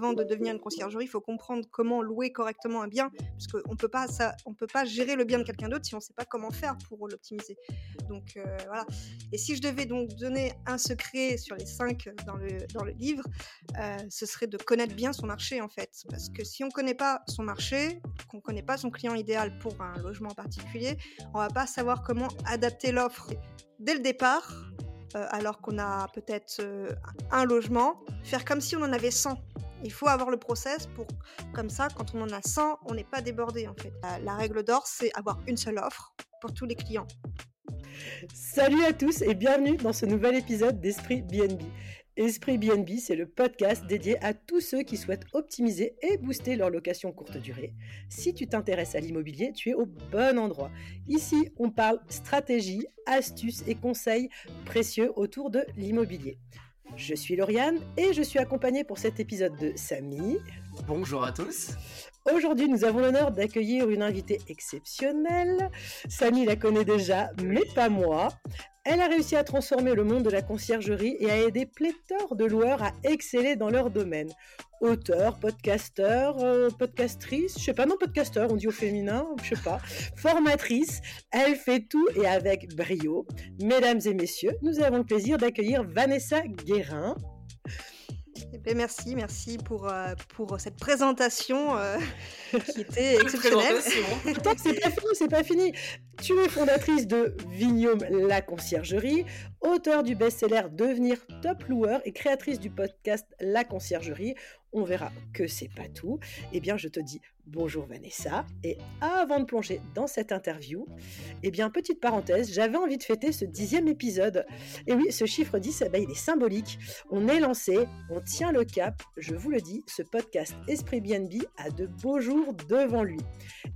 Avant de devenir une conciergerie, il faut comprendre comment louer correctement un bien, parce qu'on peut pas ça, on peut pas gérer le bien de quelqu'un d'autre si on ne sait pas comment faire pour l'optimiser. Donc euh, voilà. Et si je devais donc donner un secret sur les cinq dans le, dans le livre, euh, ce serait de connaître bien son marché en fait, parce que si on connaît pas son marché, qu'on connaît pas son client idéal pour un logement en particulier, on va pas savoir comment adapter l'offre dès le départ. Euh, alors qu'on a peut-être un logement, faire comme si on en avait 100 il faut avoir le process pour, comme ça, quand on en a 100, on n'est pas débordé en fait. La, règle d'or, c'est avoir une seule offre pour tous les clients. Salut à tous et bienvenue dans ce nouvel épisode d'Esprit BNB. Esprit BNB, c'est le podcast dédié à tous ceux qui souhaitent optimiser et booster leur location courte durée. Si tu t'intéresses à l'immobilier, tu es au bon endroit. Ici, on parle stratégie, astuces et conseils précieux autour de l'immobilier. Je suis Lauriane et je suis accompagnée pour cet épisode de Samy. Bonjour à tous. Aujourd'hui, nous avons l'honneur d'accueillir une invitée exceptionnelle. Samy la connaît déjà, mais pas moi. Elle a réussi à transformer le monde de la conciergerie et à aider pléthore de loueurs à exceller dans leur domaine. Auteur, podcasteur, euh, podcastrice, je sais pas, non, podcasteur, on dit au féminin, je sais pas, formatrice, elle fait tout et avec brio. Mesdames et messieurs, nous avons le plaisir d'accueillir Vanessa Guérin. Eh ben, merci, merci pour, euh, pour cette présentation euh, qui était exceptionnelle. Attends, c'est pas fini, c'est pas fini. Tu es fondatrice de Vignome La Conciergerie, auteur du best-seller Devenir top loueur et créatrice du podcast La Conciergerie on verra que c'est pas tout. Eh bien, je te dis bonjour Vanessa. Et avant de plonger dans cette interview, eh bien, petite parenthèse, j'avais envie de fêter ce dixième épisode. Et oui, ce chiffre 10, eh ben, il est symbolique. On est lancé, on tient le cap. Je vous le dis, ce podcast Esprit BNB a de beaux jours devant lui.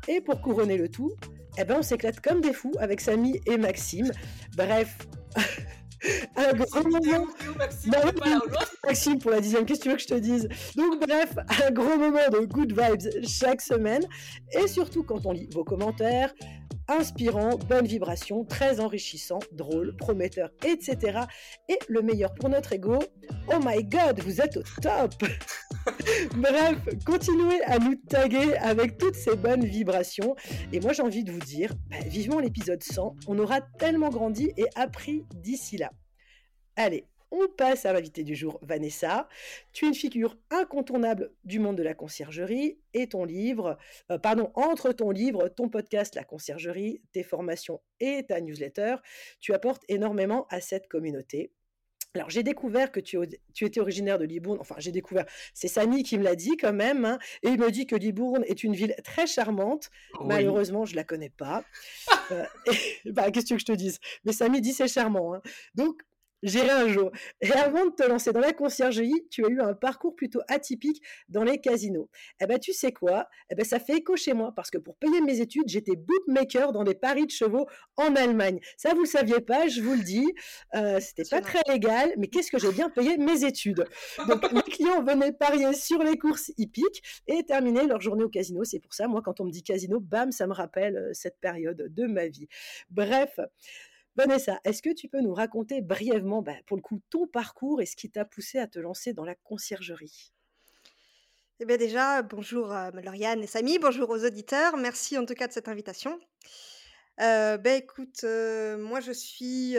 Et pour couronner le tout, eh ben, on s'éclate comme des fous avec Samy et Maxime. Bref. un gros moment. Maxime, pour la dixième, qu'est-ce que tu veux que je te dise Donc, bref, un gros moment de good vibes chaque semaine. Et surtout, quand on lit vos commentaires, inspirant, bonne vibration, très enrichissant, drôle, prometteur, etc. Et le meilleur pour notre ego, oh my god, vous êtes au top Bref, continuez à nous taguer avec toutes ces bonnes vibrations. Et moi j'ai envie de vous dire, bah, vivement l'épisode 100, on aura tellement grandi et appris d'ici là. Allez, on passe à l'invité du jour, Vanessa. Tu es une figure incontournable du monde de la conciergerie et ton livre, euh, pardon, entre ton livre, ton podcast La conciergerie, tes formations et ta newsletter, tu apportes énormément à cette communauté. Alors j'ai découvert que tu, étais originaire de Libourne, enfin j'ai découvert, c'est Samy qui me l'a dit quand même, hein, et il me dit que Libourne est une ville très charmante. Malheureusement, je la connais pas. Euh, bah, qu'est-ce que je te dise? Mais Samy dit c'est charmant. Hein. Donc J'irai un jour. Et avant de te lancer dans la conciergerie, tu as eu un parcours plutôt atypique dans les casinos. Eh ben, tu sais quoi? Eh ben, ça fait écho chez moi parce que pour payer mes études, j'étais bookmaker dans des paris de chevaux en Allemagne. Ça, vous le saviez pas, je vous le dis. Euh, C'était pas très légal, mais qu'est-ce que j'ai bien payé mes études? Donc, les clients venaient parier sur les courses hippiques et terminer leur journée au casino. C'est pour ça, moi, quand on me dit casino, bam, ça me rappelle euh, cette période de ma vie. Bref. Vanessa, est-ce que tu peux nous raconter brièvement, bah, pour le coup, ton parcours et ce qui t'a poussé à te lancer dans la conciergerie? Eh bien déjà, bonjour à Lauriane et Samy, bonjour aux auditeurs, merci en tout cas de cette invitation. Euh, ben écoute, euh, moi je suis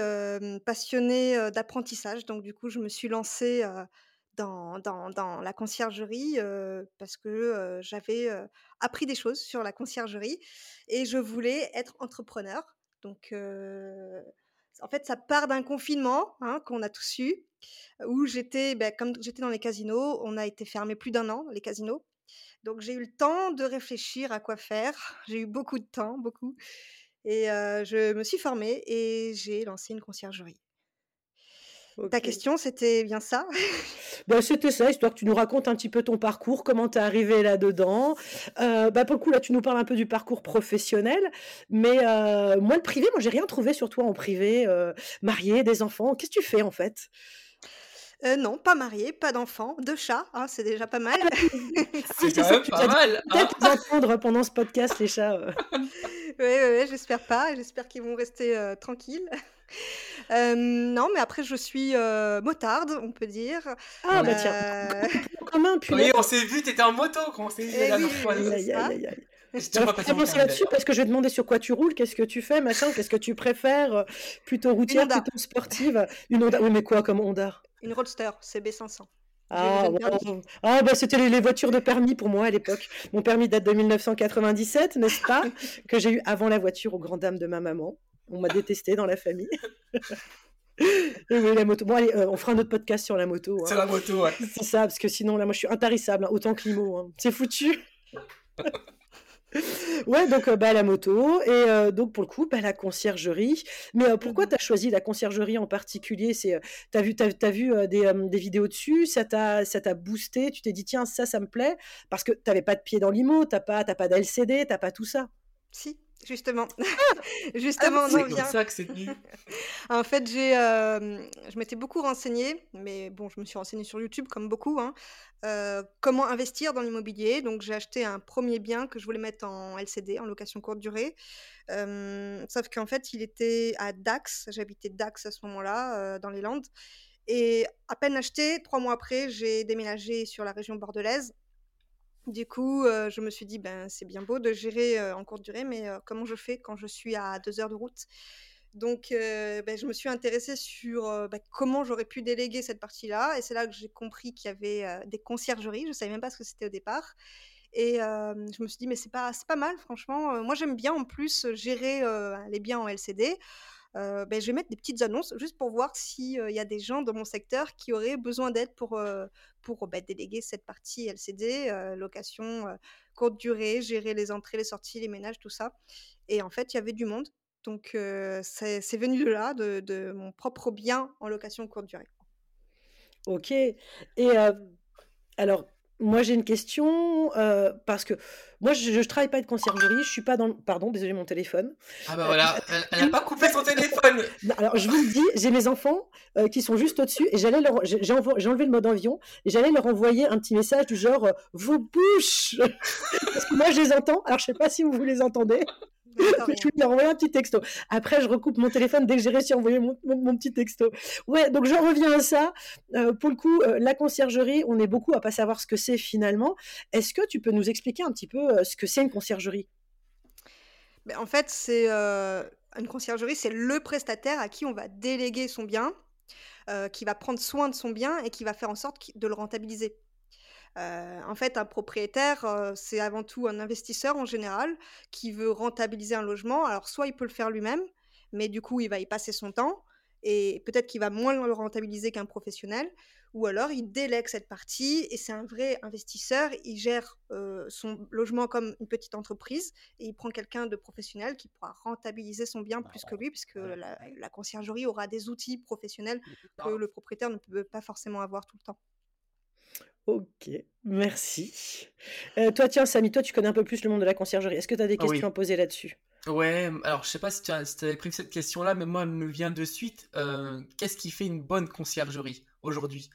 passionnée d'apprentissage, donc du coup je me suis lancée dans, dans, la conciergerie parce que j'avais appris des choses sur la conciergerie et je voulais être entrepreneur. Donc, en fait, ça part d'un confinement hein, qu'on a tous eu, où j'étais, ben, comme j'étais dans les casinos, on a été fermé plus d'un an, les casinos. Donc, j'ai eu le temps de réfléchir à quoi faire. J'ai eu beaucoup de temps, beaucoup. Et je me suis formée et j'ai lancé une conciergerie. Ta question, c'était bien ça? Bah, C'était ça, histoire que tu nous racontes un petit peu ton parcours, comment tu es arrivé là-dedans. Euh, bah, pour le coup, là, tu nous parles un peu du parcours professionnel. Mais euh, moi, le privé, moi, j'ai rien trouvé sur toi en privé. Euh, marié, des enfants, qu'est-ce que tu fais en fait? Non, pas marié, pas d'enfants, deux chats, hein, c'est déjà pas mal. c'est quand même pas mal. Peut-être hein. entendre pendant ce podcast les chats. Oui, ouais, j'espère pas. J'espère qu'ils vont rester tranquilles. Non, mais après je suis, motarde, on peut dire. Ah bah tiens, commun, Oui, on s'est vu, t'étais en moto quand on s'est vu Eh la dernière permis, là-dessus parce que je vais demander sur quoi tu roules, qu'est-ce que tu fais, machin, qu'est-ce que tu préfères, euh, plutôt routière, plutôt sportive. Une Honda, oui mais quoi comme Honda? Une Roadster, CB500. J'ai Ah, wow. Ah, bah c'était les, les voitures de permis pour moi à l'époque. Mon permis date de 1997, n'est-ce pas? Que j'ai eu avant la voiture aux grandes dames de ma maman. On m'a détesté dans la famille. Et oui, la moto. Bon, allez, euh, on fera un autre podcast sur la moto. hein. C'est la moto, ouais. C'est ça, parce que sinon, là, moi, je suis intarissable, hein, autant que Limo. hein. C'est foutu. Ouais, donc euh, bah, la moto, et euh, donc pour le coup, bah, la conciergerie. Mais pourquoi Mhm. tu as choisi la conciergerie en particulier? C'est, euh, t'as vu, t'as, t'as vu euh, des, euh, des vidéos dessus, ça t'a, ça t'a boosté, tu t'es dit, tiens, ça, ça me plaît, parce que t'avais pas de pied dans l'IMO, t'as pas, t'as pas d'LCD, t'as pas tout ça. Si, justement. Ah, Justement, C'est en comme vient. ça que c'est venu. En fait, j'ai, hem, je m'étais beaucoup renseignée, mais bon, je me suis renseignée sur YouTube comme beaucoup, hein, heu, comment investir dans l'immobilier. Donc j'ai acheté un premier bien que je voulais mettre en LCD, en location courte durée. Hem, sauf qu'en fait, il était à Dax, j'habitais Dax à ce moment-là, heu, dans les Landes et à peine acheté, 3 mois après, j'ai déménagé sur la région bordelaise. Du coup, heu, je me suis dit: «Ben, c'est bien beau de gérer, heu, en courte durée, mais heu, comment je fais quand je suis à 2 heures de route?» Donc beh, je me suis intéressée sur, bah, comment j'aurais pu déléguer cette partie-là et c'est là que j'ai compris qu'il y avait, des conciergeries. Je savais même pas ce que c'était au départ et je me suis dit: «Mais c'est pas pas mal franchement, heu». Moi, j'aime bien en plus, gérer, les biens en LCD. Heu, beh, je vais mettre des petites annonces juste pour voir si, heu, il y a des gens dans mon secteur qui auraient besoin d'aide pour, heu, pour, bah, déléguer cette partie LCD, location, courte durée, gérer les entrées, les sorties, les ménages, tout ça et en fait, il y avait du monde donc c'est venu de là, de de mon propre bien en location courte durée. Ok. Et euh, alors, moi j'ai une question, euh, parce que moi je, je travaille pas de conciergerie, je suis pas dans le... Pardon, désolé mon téléphone. Ah bah voilà, elle- elle a pas coupé son téléphone. Non, Alors je vous le dis, j'ai mes enfants euh, qui sont juste au-dessus et j'allais leur... j'ai envo- enlevé le mode avion et j'allais leur envoyer un petit message du genre euh, vos bouches parce que moi je les entends. Alors je sais pas si vous vous les entendez. Mais je lui ai envoyé un petit texto. Après, je recoupe mon téléphone dès que j'ai réussi à envoyer mon, mon- mon petit texto. Ouais, donc j'en reviens à ça. Euh, pour le coup, euh, la conciergerie, on est beaucoup à pas savoir ce que c'est finalement. Est-ce que tu peux nous expliquer un petit peu euh, ce que c'est une conciergerie? Beh, en fait, c'est, une conciergerie, c'est le prestataire à qui on va déléguer son bien, qui va prendre soin de son bien et qui va faire en sorte de le rentabiliser. Heu, en fait, un propriétaire, heu, c'est avant tout un investisseur en général qui veut rentabiliser un logement. Alors soit il peut le faire lui-même, mais du coup, il va y passer son temps et peut-être qu'il va moins le rentabiliser qu'un professionnel ou alors il délègue cette partie et c'est un vrai investisseur. Il gère, heu, son logement comme une petite entreprise et il prend quelqu'un de professionnel qui pourra rentabiliser son bien plus que lui puisque la la conciergerie aura des outils professionnels que le propriétaire ne peut pas forcément avoir tout le temps. Ok, merci. Euh, toi, tiens, Samy, toi, tu connais un peu plus le monde de la conciergerie. Est-ce que tu as des oui. questions à poser là-dessus? Ouais, alors je sais pas si tu as, si avais prévu cette question-là, mais moi, elle me vient de suite. Euh, qu'est-ce qui fait une bonne conciergerie aujourd'hui?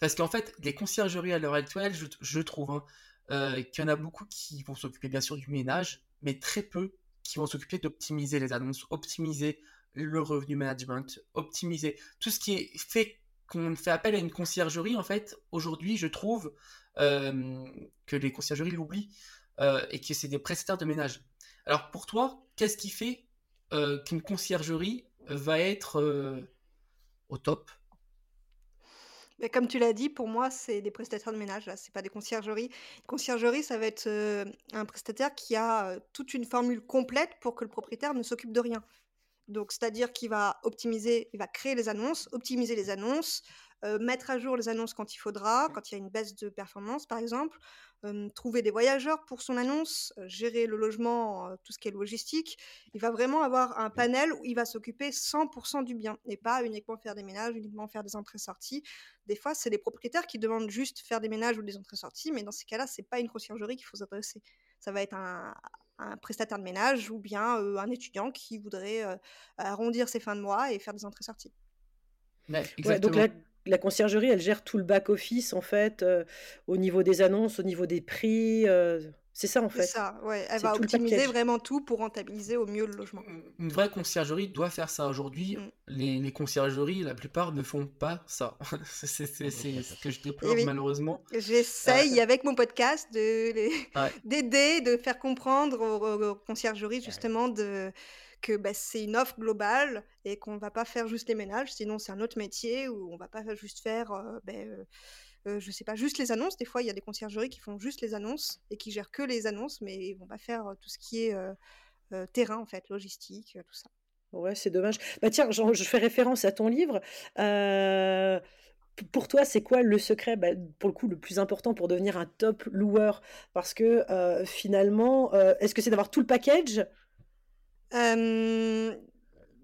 Parce qu'en fait, les conciergeries à l'heure actuelle, je, je trouve hein, euh, qu'il y en a beaucoup qui vont s'occuper bien sûr du ménage, mais très peu qui vont s'occuper d'optimiser les annonces, optimiser le revenu management, optimiser tout ce qui est fait qu'on fait appel à une conciergerie. En fait, aujourd'hui, je trouve euh, que les conciergeries l'oublient euh, et que c'est des prestataires de ménage. Alors pour toi, qu'est-ce qui fait euh, qu'une conciergerie va être au top? Beh, comme tu l'as dit, pour moi, c'est des prestataires de ménage, là, c'est pas des conciergeries. Conciergerie, ça va être, un prestataire qui a, toute une formule complète pour que le propriétaire ne s'occupe de rien. Donc c'est-à-dire qu'il va optimiser, il va créer les annonces, optimiser les annonces, heu, mettre à jour les annonces quand il faudra, quand il y a une baisse de performance, par exemple, trouver des voyageurs pour son annonce, heu, gérer le logement, heu, tout ce qui est logistique. Il va vraiment avoir un panel où il va s'occuper 100% du bien et pas uniquement faire des ménages, uniquement faire des entrées-sorties. Des fois, c'est les propriétaires qui demandent juste faire des ménages ou des entrées-sorties, mais dans ces cas-là, c'est pas une conciergerie qu'il faut s'adresser. Ça va être un un prestataire de ménage ou bien, un étudiant qui voudrait, arrondir ses fins de mois et faire des entrées-sorties. Ouais, Ouais, donc la, la conciergerie, elle gère tout le back-office, en fait, euh, au niveau des annonces, au niveau des prix. Euh, C'est ça en C'est fait. ça, ouais. Elle va optimiser vraiment tout pour rentabiliser au mieux le logement. Une vraie conciergerie doit faire ça. Aujourd'hui, Mm. les, les conciergeries, la plupart ne font pas ça. C'est c'est ce que je déplore oui, malheureusement. j'essaye avec mon podcast de les- Ouais. d'aider, de faire comprendre aux, conciergeries justement de, que bah, c'est une offre globale et qu'on va pas faire juste les ménages, sinon c'est un autre métier où on va pas juste faire, euh, ben, euh, euh, je sais pas, juste les annonces. Des fois, il y a des conciergeries qui font juste les annonces et qui gèrent que les annonces, mais ils vont pas faire euh, tout ce qui est euh, euh, terrain en fait, logistique, tout ça. Ouais, c'est dommage. Bah tiens, genre, je fais référence à ton livre. Euh, pour toi, c'est quoi le secret, bah, pour le coup, le plus important pour devenir un top loueur? Parce que euh, finalement, euh, est-ce que c'est d'avoir tout le package?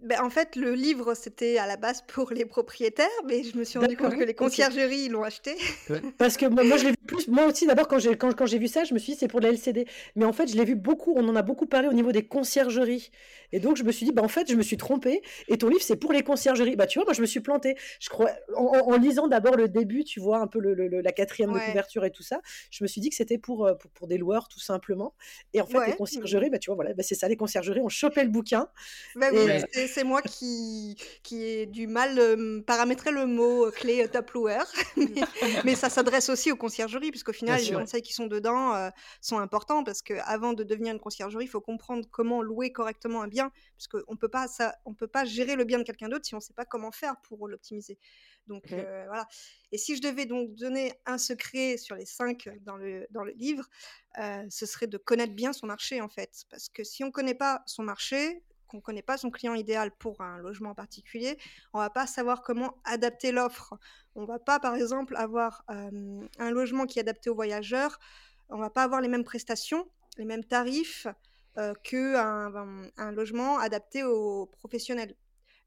Ben, en fait, le livre, c'était à la base pour les propriétaires, mais je me suis rendu compte que les conciergeries, ils l'ont acheté. Ouais. Parce que moi, moi, je l'ai vu plus. Moi aussi, d'abord, quand j'ai quand, quand j'ai vu ça, je me suis dit c'est pour de la LCD. Mais en fait, je l'ai vu beaucoup. On en a beaucoup parlé au niveau des conciergeries. Et donc, je me suis dit, bah, en fait, je me suis trompée. Et ton livre, c'est pour les conciergeries. Bah, tu vois, moi, je me suis plantée. Je crois, en, en- en lisant d'abord le début, tu vois, un peu le, le- le- la quatrième de couverture et tout ça, je me suis dit que c'était pour, euh, pour, pour des loueurs, tout simplement. Et en fait, les ouais, conciergeries, bah, tu vois, voilà, bah, c'est ça, les conciergeries ont chopé le bouquin. Bah Et oui. C'est moi qui qui ai du mal, hem, paramétrer le mot, heu, clé, top loueur. Mais mais ça s'adresse aussi aux conciergeries puisqu'au Bien final, les sûr. conseils qui sont dedans, heu, sont importants parce qu'avant de devenir une conciergerie, il faut comprendre comment louer correctement un bien, puisqu'on peut pas ça on peut pas gérer le bien de quelqu'un d'autre si on sait pas comment faire pour l'optimiser. Donc voilà et si je devais donc donner un secret sur les 5 dans le dans le livre, ce serait de connaître bien son marché, en fait. Parce que si on connaît pas son marché, qu'on connaît pas son client idéal pour un logement en particulier, on va pas savoir comment adapter l'offre. On va pas, par exemple, avoir, hem, un logement qui est adapté aux voyageurs, on va pas avoir les mêmes prestations, les mêmes tarifs, heu, qu'un un un logement adapté aux professionnels.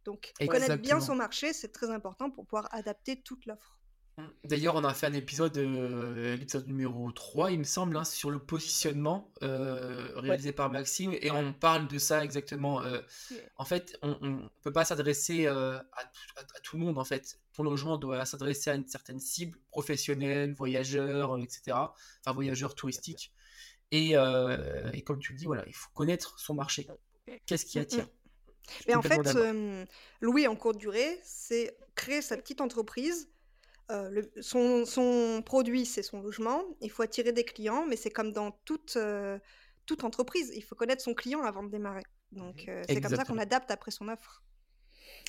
Donc connaître bien son marché, c'est très important pour pouvoir adapter toute l'offre. Mm. D'ailleurs, on a fait un épisode, euh, l'épisode numéro 3, il me semble, hein, sur le positionnement euh, Ouais. réalisé par Maxime, et on parle de ça exactement. euh, en fait, on ne peut pas s'adresser à, tout, à- à tout le monde, en fait. Ton logement doit s'adresser à une certaine cible, professionnelle, voyageurs, euh, etc. Enfin, voyageurs touristiques. Et, et comme tu le dis, voilà, il faut connaître son marché. Qu'est-ce qui attire? Je suis Mais en fait, louer en courte durée, c'est créer sa petite entreprise. Le son son produit, c'est son logement. Il faut attirer des clients, mais c'est comme dans toute, toute entreprise. Il faut connaître son client avant de démarrer. Donc heu, c'est comme ça qu'on adapte après son offre.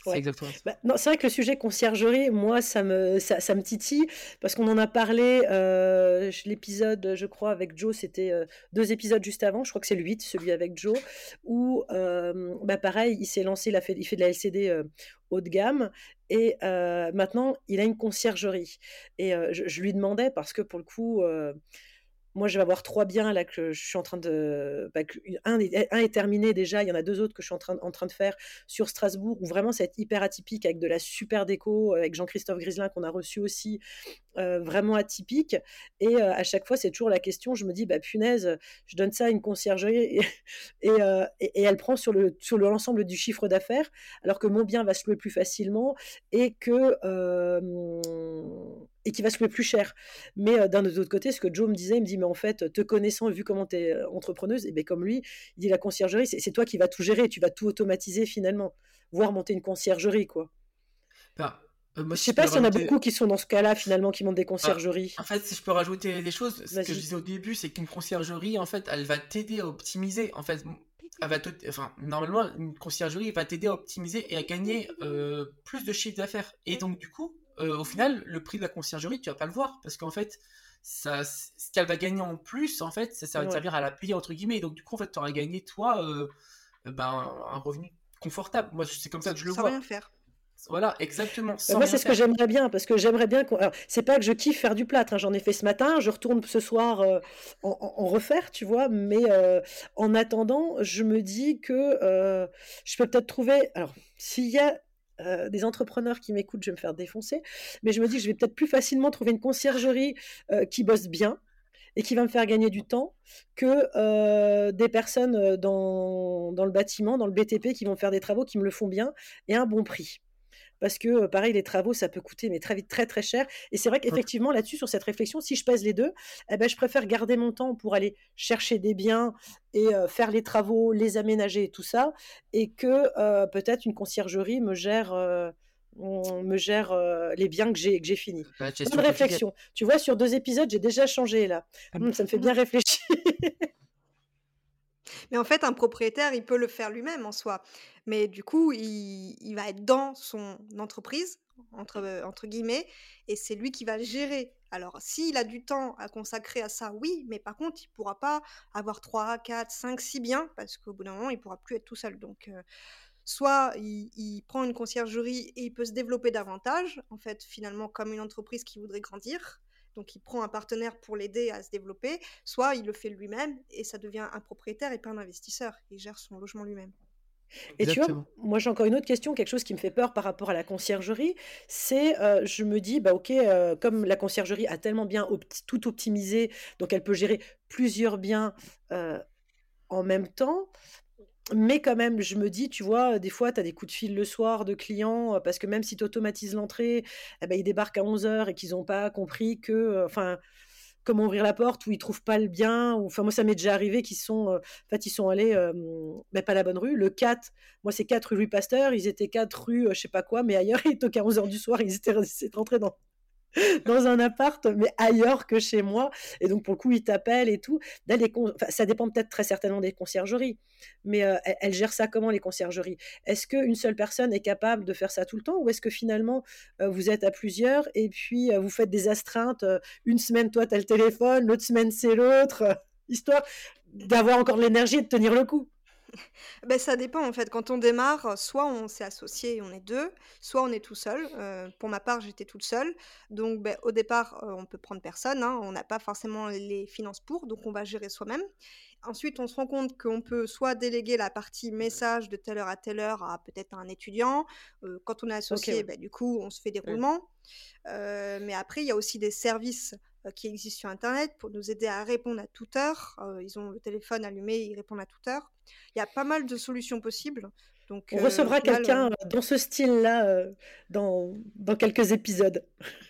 C'est Ouais. exactement ça. Bah, non, c'est vrai que le sujet conciergerie, moi, ça me, ça, ça me titille parce qu'on en a parlé, euh, l'épisode, je crois, avec Joe, c'était euh, deux épisodes juste avant, je crois que c'est le 8, celui avec Joe, où, euh, bah, pareil, il s'est lancé, il, a fait, il fait de la LCD euh, haut de gamme et maintenant, il a une conciergerie. Et je, lui demandais, parce que pour le coup, moi, je vais avoir trois biens là que je suis en train de. bah, un, est, terminé déjà, il y en a deux autres que je suis en train, en train de faire sur Strasbourg, où vraiment être hyper atypique avec de la super déco, avec Jean-Christophe Griselin qu'on a reçu aussi, euh, vraiment atypique. Et euh, à chaque fois, c'est toujours la question je me dis, bah punaise, je donne ça à une conciergerie et, euh, et- elle prend sur le sur le- l'ensemble du chiffre d'affaires, alors que mon bien va se louer plus facilement et que. et qui va se louer plus cher. Mais d'un autre côté, ce que Joe me disait, il me dit, mais en fait, te connaissant, vu comment tu es entrepreneuse, et bien comme lui, il dit la conciergerie, c'est toi qui vas tout gérer, tu vas tout automatiser finalement, voire monter une conciergerie, quoi. Bah, moi, Je sais pas s'il y en a beaucoup qui sont dans ce cas-là, finalement, qui montent des Ah, conciergeries. en fait, si je peux rajouter des choses, ce que je disais au début, c'est qu'une conciergerie, en fait, elle va t'aider à optimiser. En fait, elle va te... enfin, normalement, une conciergerie va t'aider à optimiser et à gagner euh, plus de chiffre d'affaires. Et donc, du coup, euh, au final, le prix de la conciergerie, tu vas pas le voir parce qu'en fait, ça, ce qu'elle va gagner en plus, en fait, ça, ça va te servir à la payer entre guillemets. Et donc, du coup, en fait, tu auras gagné toi, euh, ben, un revenu confortable. Moi, c'est comme ça que je le Sans vois. rien faire. Voilà, exactement, Bah, moi, c'est ce que j'aimerais bien, parce que j'aimerais bien alors, c'est pas que je kiffe faire du plâtre, hein, j'en ai fait ce matin, je retourne ce soir euh, en, refaire, tu vois, mais euh, en attendant, je me dis que euh, je peux peut-être trouver. Alors, s'il y a euh, des entrepreneurs qui m'écoutent, je vais me faire défoncer, mais je me dis que je vais peut-être plus facilement trouver une conciergerie euh, qui bosse bien et qui va me faire gagner du temps que euh, des personnes dans, dans le bâtiment, dans le BTP, qui vont faire des travaux, qui me le font bien et à un bon prix. Parce que pareil, les travaux, ça peut coûter mais très vite très très cher. Et c'est vrai qu'effectivement là-dessus, sur cette réflexion, si je pèse les deux, eh ben, je préfère garder mon temps pour aller chercher des biens et faire les travaux, les aménager et tout ça, et que peut-être une conciergerie me gère on me gère les biens que j'ai que j'ai finis. Bah, Bonne réflexion. Tu vois, sur deux épisodes, j'ai déjà changé là. Ah mmh, ça me fait bien réfléchir. Mais en fait, un propriétaire, il peut le faire lui-même en soi. Mais du coup, il, va être dans son entreprise, entre, entre guillemets, et c'est lui qui va le gérer. Alors, s'il a du temps à consacrer à ça, oui, mais par contre, il ne pourra pas avoir 3, 4, 5, 6 biens, parce qu'au bout d'un moment, il ne pourra plus être tout seul. Donc, soit il, prend une conciergerie et il peut se développer davantage, en fait, finalement, comme une entreprise qui voudrait grandir. Donc, il prend un partenaire pour l'aider à se développer, soit il le fait lui-même et ça devient un propriétaire et pas un investisseur. Il gère son logement lui-même. Et tu vois, moi j'ai encore une autre question, quelque chose qui me fait peur par rapport à la conciergerie, c'est, euh, je me dis, bah ok, euh, comme la conciergerie a tellement bien tout optimisé, donc elle peut gérer plusieurs biens euh, en même temps, mais quand même, je me dis, tu vois, des fois, tu as des coups de fil le soir de clients, parce que même si tu automatises l'entrée, eh ben, ils débarquent à 11h et qu'ils n'ont pas compris que, enfin, comment ouvrir la porte ou ils trouvent pas le bien. Enfin, moi, ça m'est déjà arrivé qu'ils sont, en fait, ils sont allés, mais pas la bonne rue, le 4. Moi, c'est 4 rue Pasteur, ils étaient 4 rue, je sais pas quoi, mais ailleurs, ils étaient à 11h du soir, ils étaient, rentrés dans, dans un appart, mais ailleurs que chez moi. Et donc, pour le coup, ils t'appellent et tout. ça dépend peut-être très certainement des conciergeries. Mais euh, elles, gèrent ça comment, les conciergeries? Est-ce qu'une seule personne est capable de faire ça tout le temps Ou est-ce que finalement, euh, vous êtes à plusieurs et puis euh, vous faites des astreintes Une semaine, toi, tu as le téléphone, l'autre semaine, c'est l'autre. histoire d'avoir encore de l'énergie et de tenir le coup? Ben ça dépend en fait. Quand on démarre, soit on s'est associé et on est deux, soit on est tout seul. Euh, pour ma part, j'étais toute seule. Donc ben, au départ, euh, on peut prendre personne. Hein. On n'a pas forcément les finances pour, donc on va gérer soi-même. Ensuite, on se rend compte qu'on peut soit déléguer la partie message de telle heure à telle heure à peut-être un étudiant. Euh, quand on est associé, ben, du coup, on se fait des roulements. mais après, il y a aussi des services qui existent sur Internet pour nous aider à répondre à toute heure. ils ont le téléphone allumé, ils répondent à toute heure. Il y a pas mal de solutions possibles. Donc, On recevra quelqu'un dans ce style-là dans, dans quelques épisodes.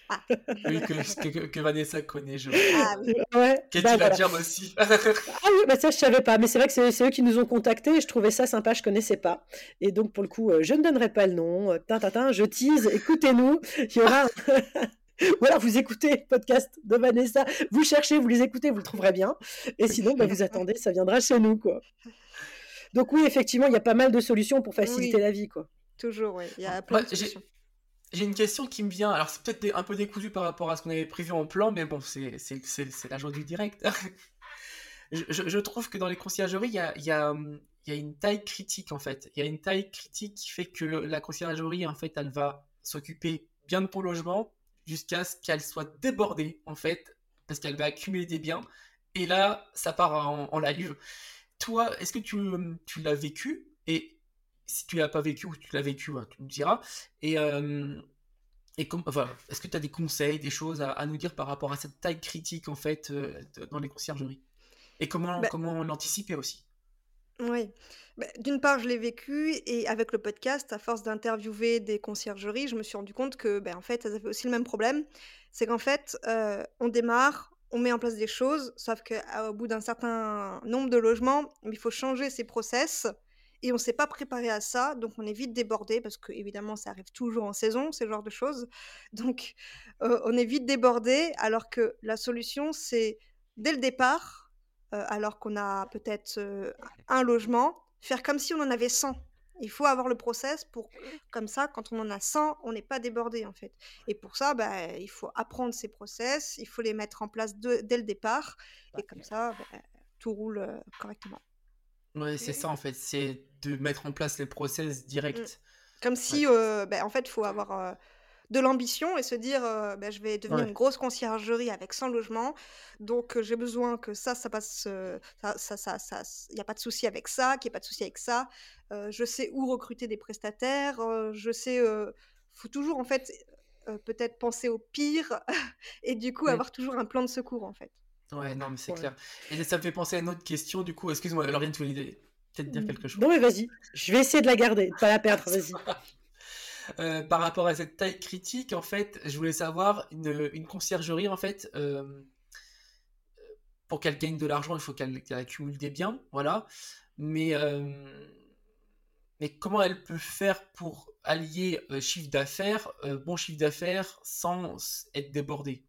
Ah. oui, que, que, Vanessa connaît, je Ah oui. Ouais, bah, voilà. aussi. ah oui, bah ça je savais pas, mais c'est vrai que c'est eux qui nous ont contactés et je trouvais ça sympa, je connaissais pas. Et donc pour le coup, je ne donnerai pas le nom. Tintin, je tease, écoutez-nous. Il y aura ou alors vous écoutez le podcast de Vanessa, vous cherchez, vous les écoutez, vous le trouverez bien. Et sinon, bah, vous attendez, ça viendra chez nous, quoi. Donc oui, effectivement, il y a pas mal de solutions pour faciliter la vie, quoi. Toujours, oui. Il y a plein de solutions. J'ai une question qui me vient. Alors, c'est peut-être un peu décousu par rapport à ce qu'on avait prévu en plan, mais bon, c'est la joie du direct. je, trouve que dans les conciergeries, il y a, y, a, y a, une taille critique, en fait. Il y a une taille critique qui fait que la conciergerie, en fait, elle va s'occuper bien de ton logement, jusqu'à ce qu'elle soit débordée, en fait, parce qu'elle va accumuler des biens. Et là, ça part en, live. Toi, est-ce que tu, tu l'as vécu? Et si tu l'as pas vécu ou tu l'as vécu, hein, tu me diras. Et, euh, et comme, enfin, est-ce que tu as des conseils, des choses à, nous dire par rapport à cette taille critique, en fait, euh, dans les conciergeries? Et comment, bah comment l'anticiper aussi? Oui. Bah, d'une part, je l'ai vécu et avec le podcast, à force d'interviewer des conciergeries, je me suis rendu compte que, ben, en fait, elles avaient aussi le même problème. C'est qu'en fait, euh, on démarre, on met en place des choses, sauf qu'au bout d'un certain nombre de logements, il faut changer ses process et on ne s'est pas préparé à ça, donc on est vite débordé parce que évidemment ça arrive toujours en saison, ce genre de choses. Donc euh, on est vite débordé alors que la solution c'est dès le départ alors qu'on a peut-être un logement, faire comme si on en avait 100. Il faut avoir le process pour, comme ça, quand on en a 100, on n'est pas débordé en fait. Et pour ça, bah, il faut apprendre ces process, il faut les mettre en place dès le départ, et comme ça, bah, tout roule correctement. Oui, c'est ça en fait, c'est de mettre en place les process mmh. directs. Comme si, bah, en fait, il faut avoir de l'ambition et se dire bah, je vais devenir une grosse conciergerie avec 100 logements. Donc j'ai besoin que ça ça passe ça ça ça il n'y a pas de souci avec ça qu'il n'y ait pas de souci avec ça. Je sais où recruter des prestataires je sais faut toujours en fait peut-être penser au pire et du coup avoir toujours un plan de secours en fait. Ouais non mais c'est clair. Et ça me fait penser à une autre question du coup. Excuse-moi Lauriane tu voulais peut-être dire mmh. quelque chose? non mais vas-y. Je vais essayer de la garder pas la perdre vas-y Euh, par rapport à cette taille critique, en fait, je voulais savoir une, conciergerie, en fait, euh, pour qu'elle gagne de l'argent, il faut qu'elle accumule des biens, voilà. Mais, euh, mais comment elle peut faire pour allier chiffre d'affaires, bon chiffre d'affaires, sans être débordée?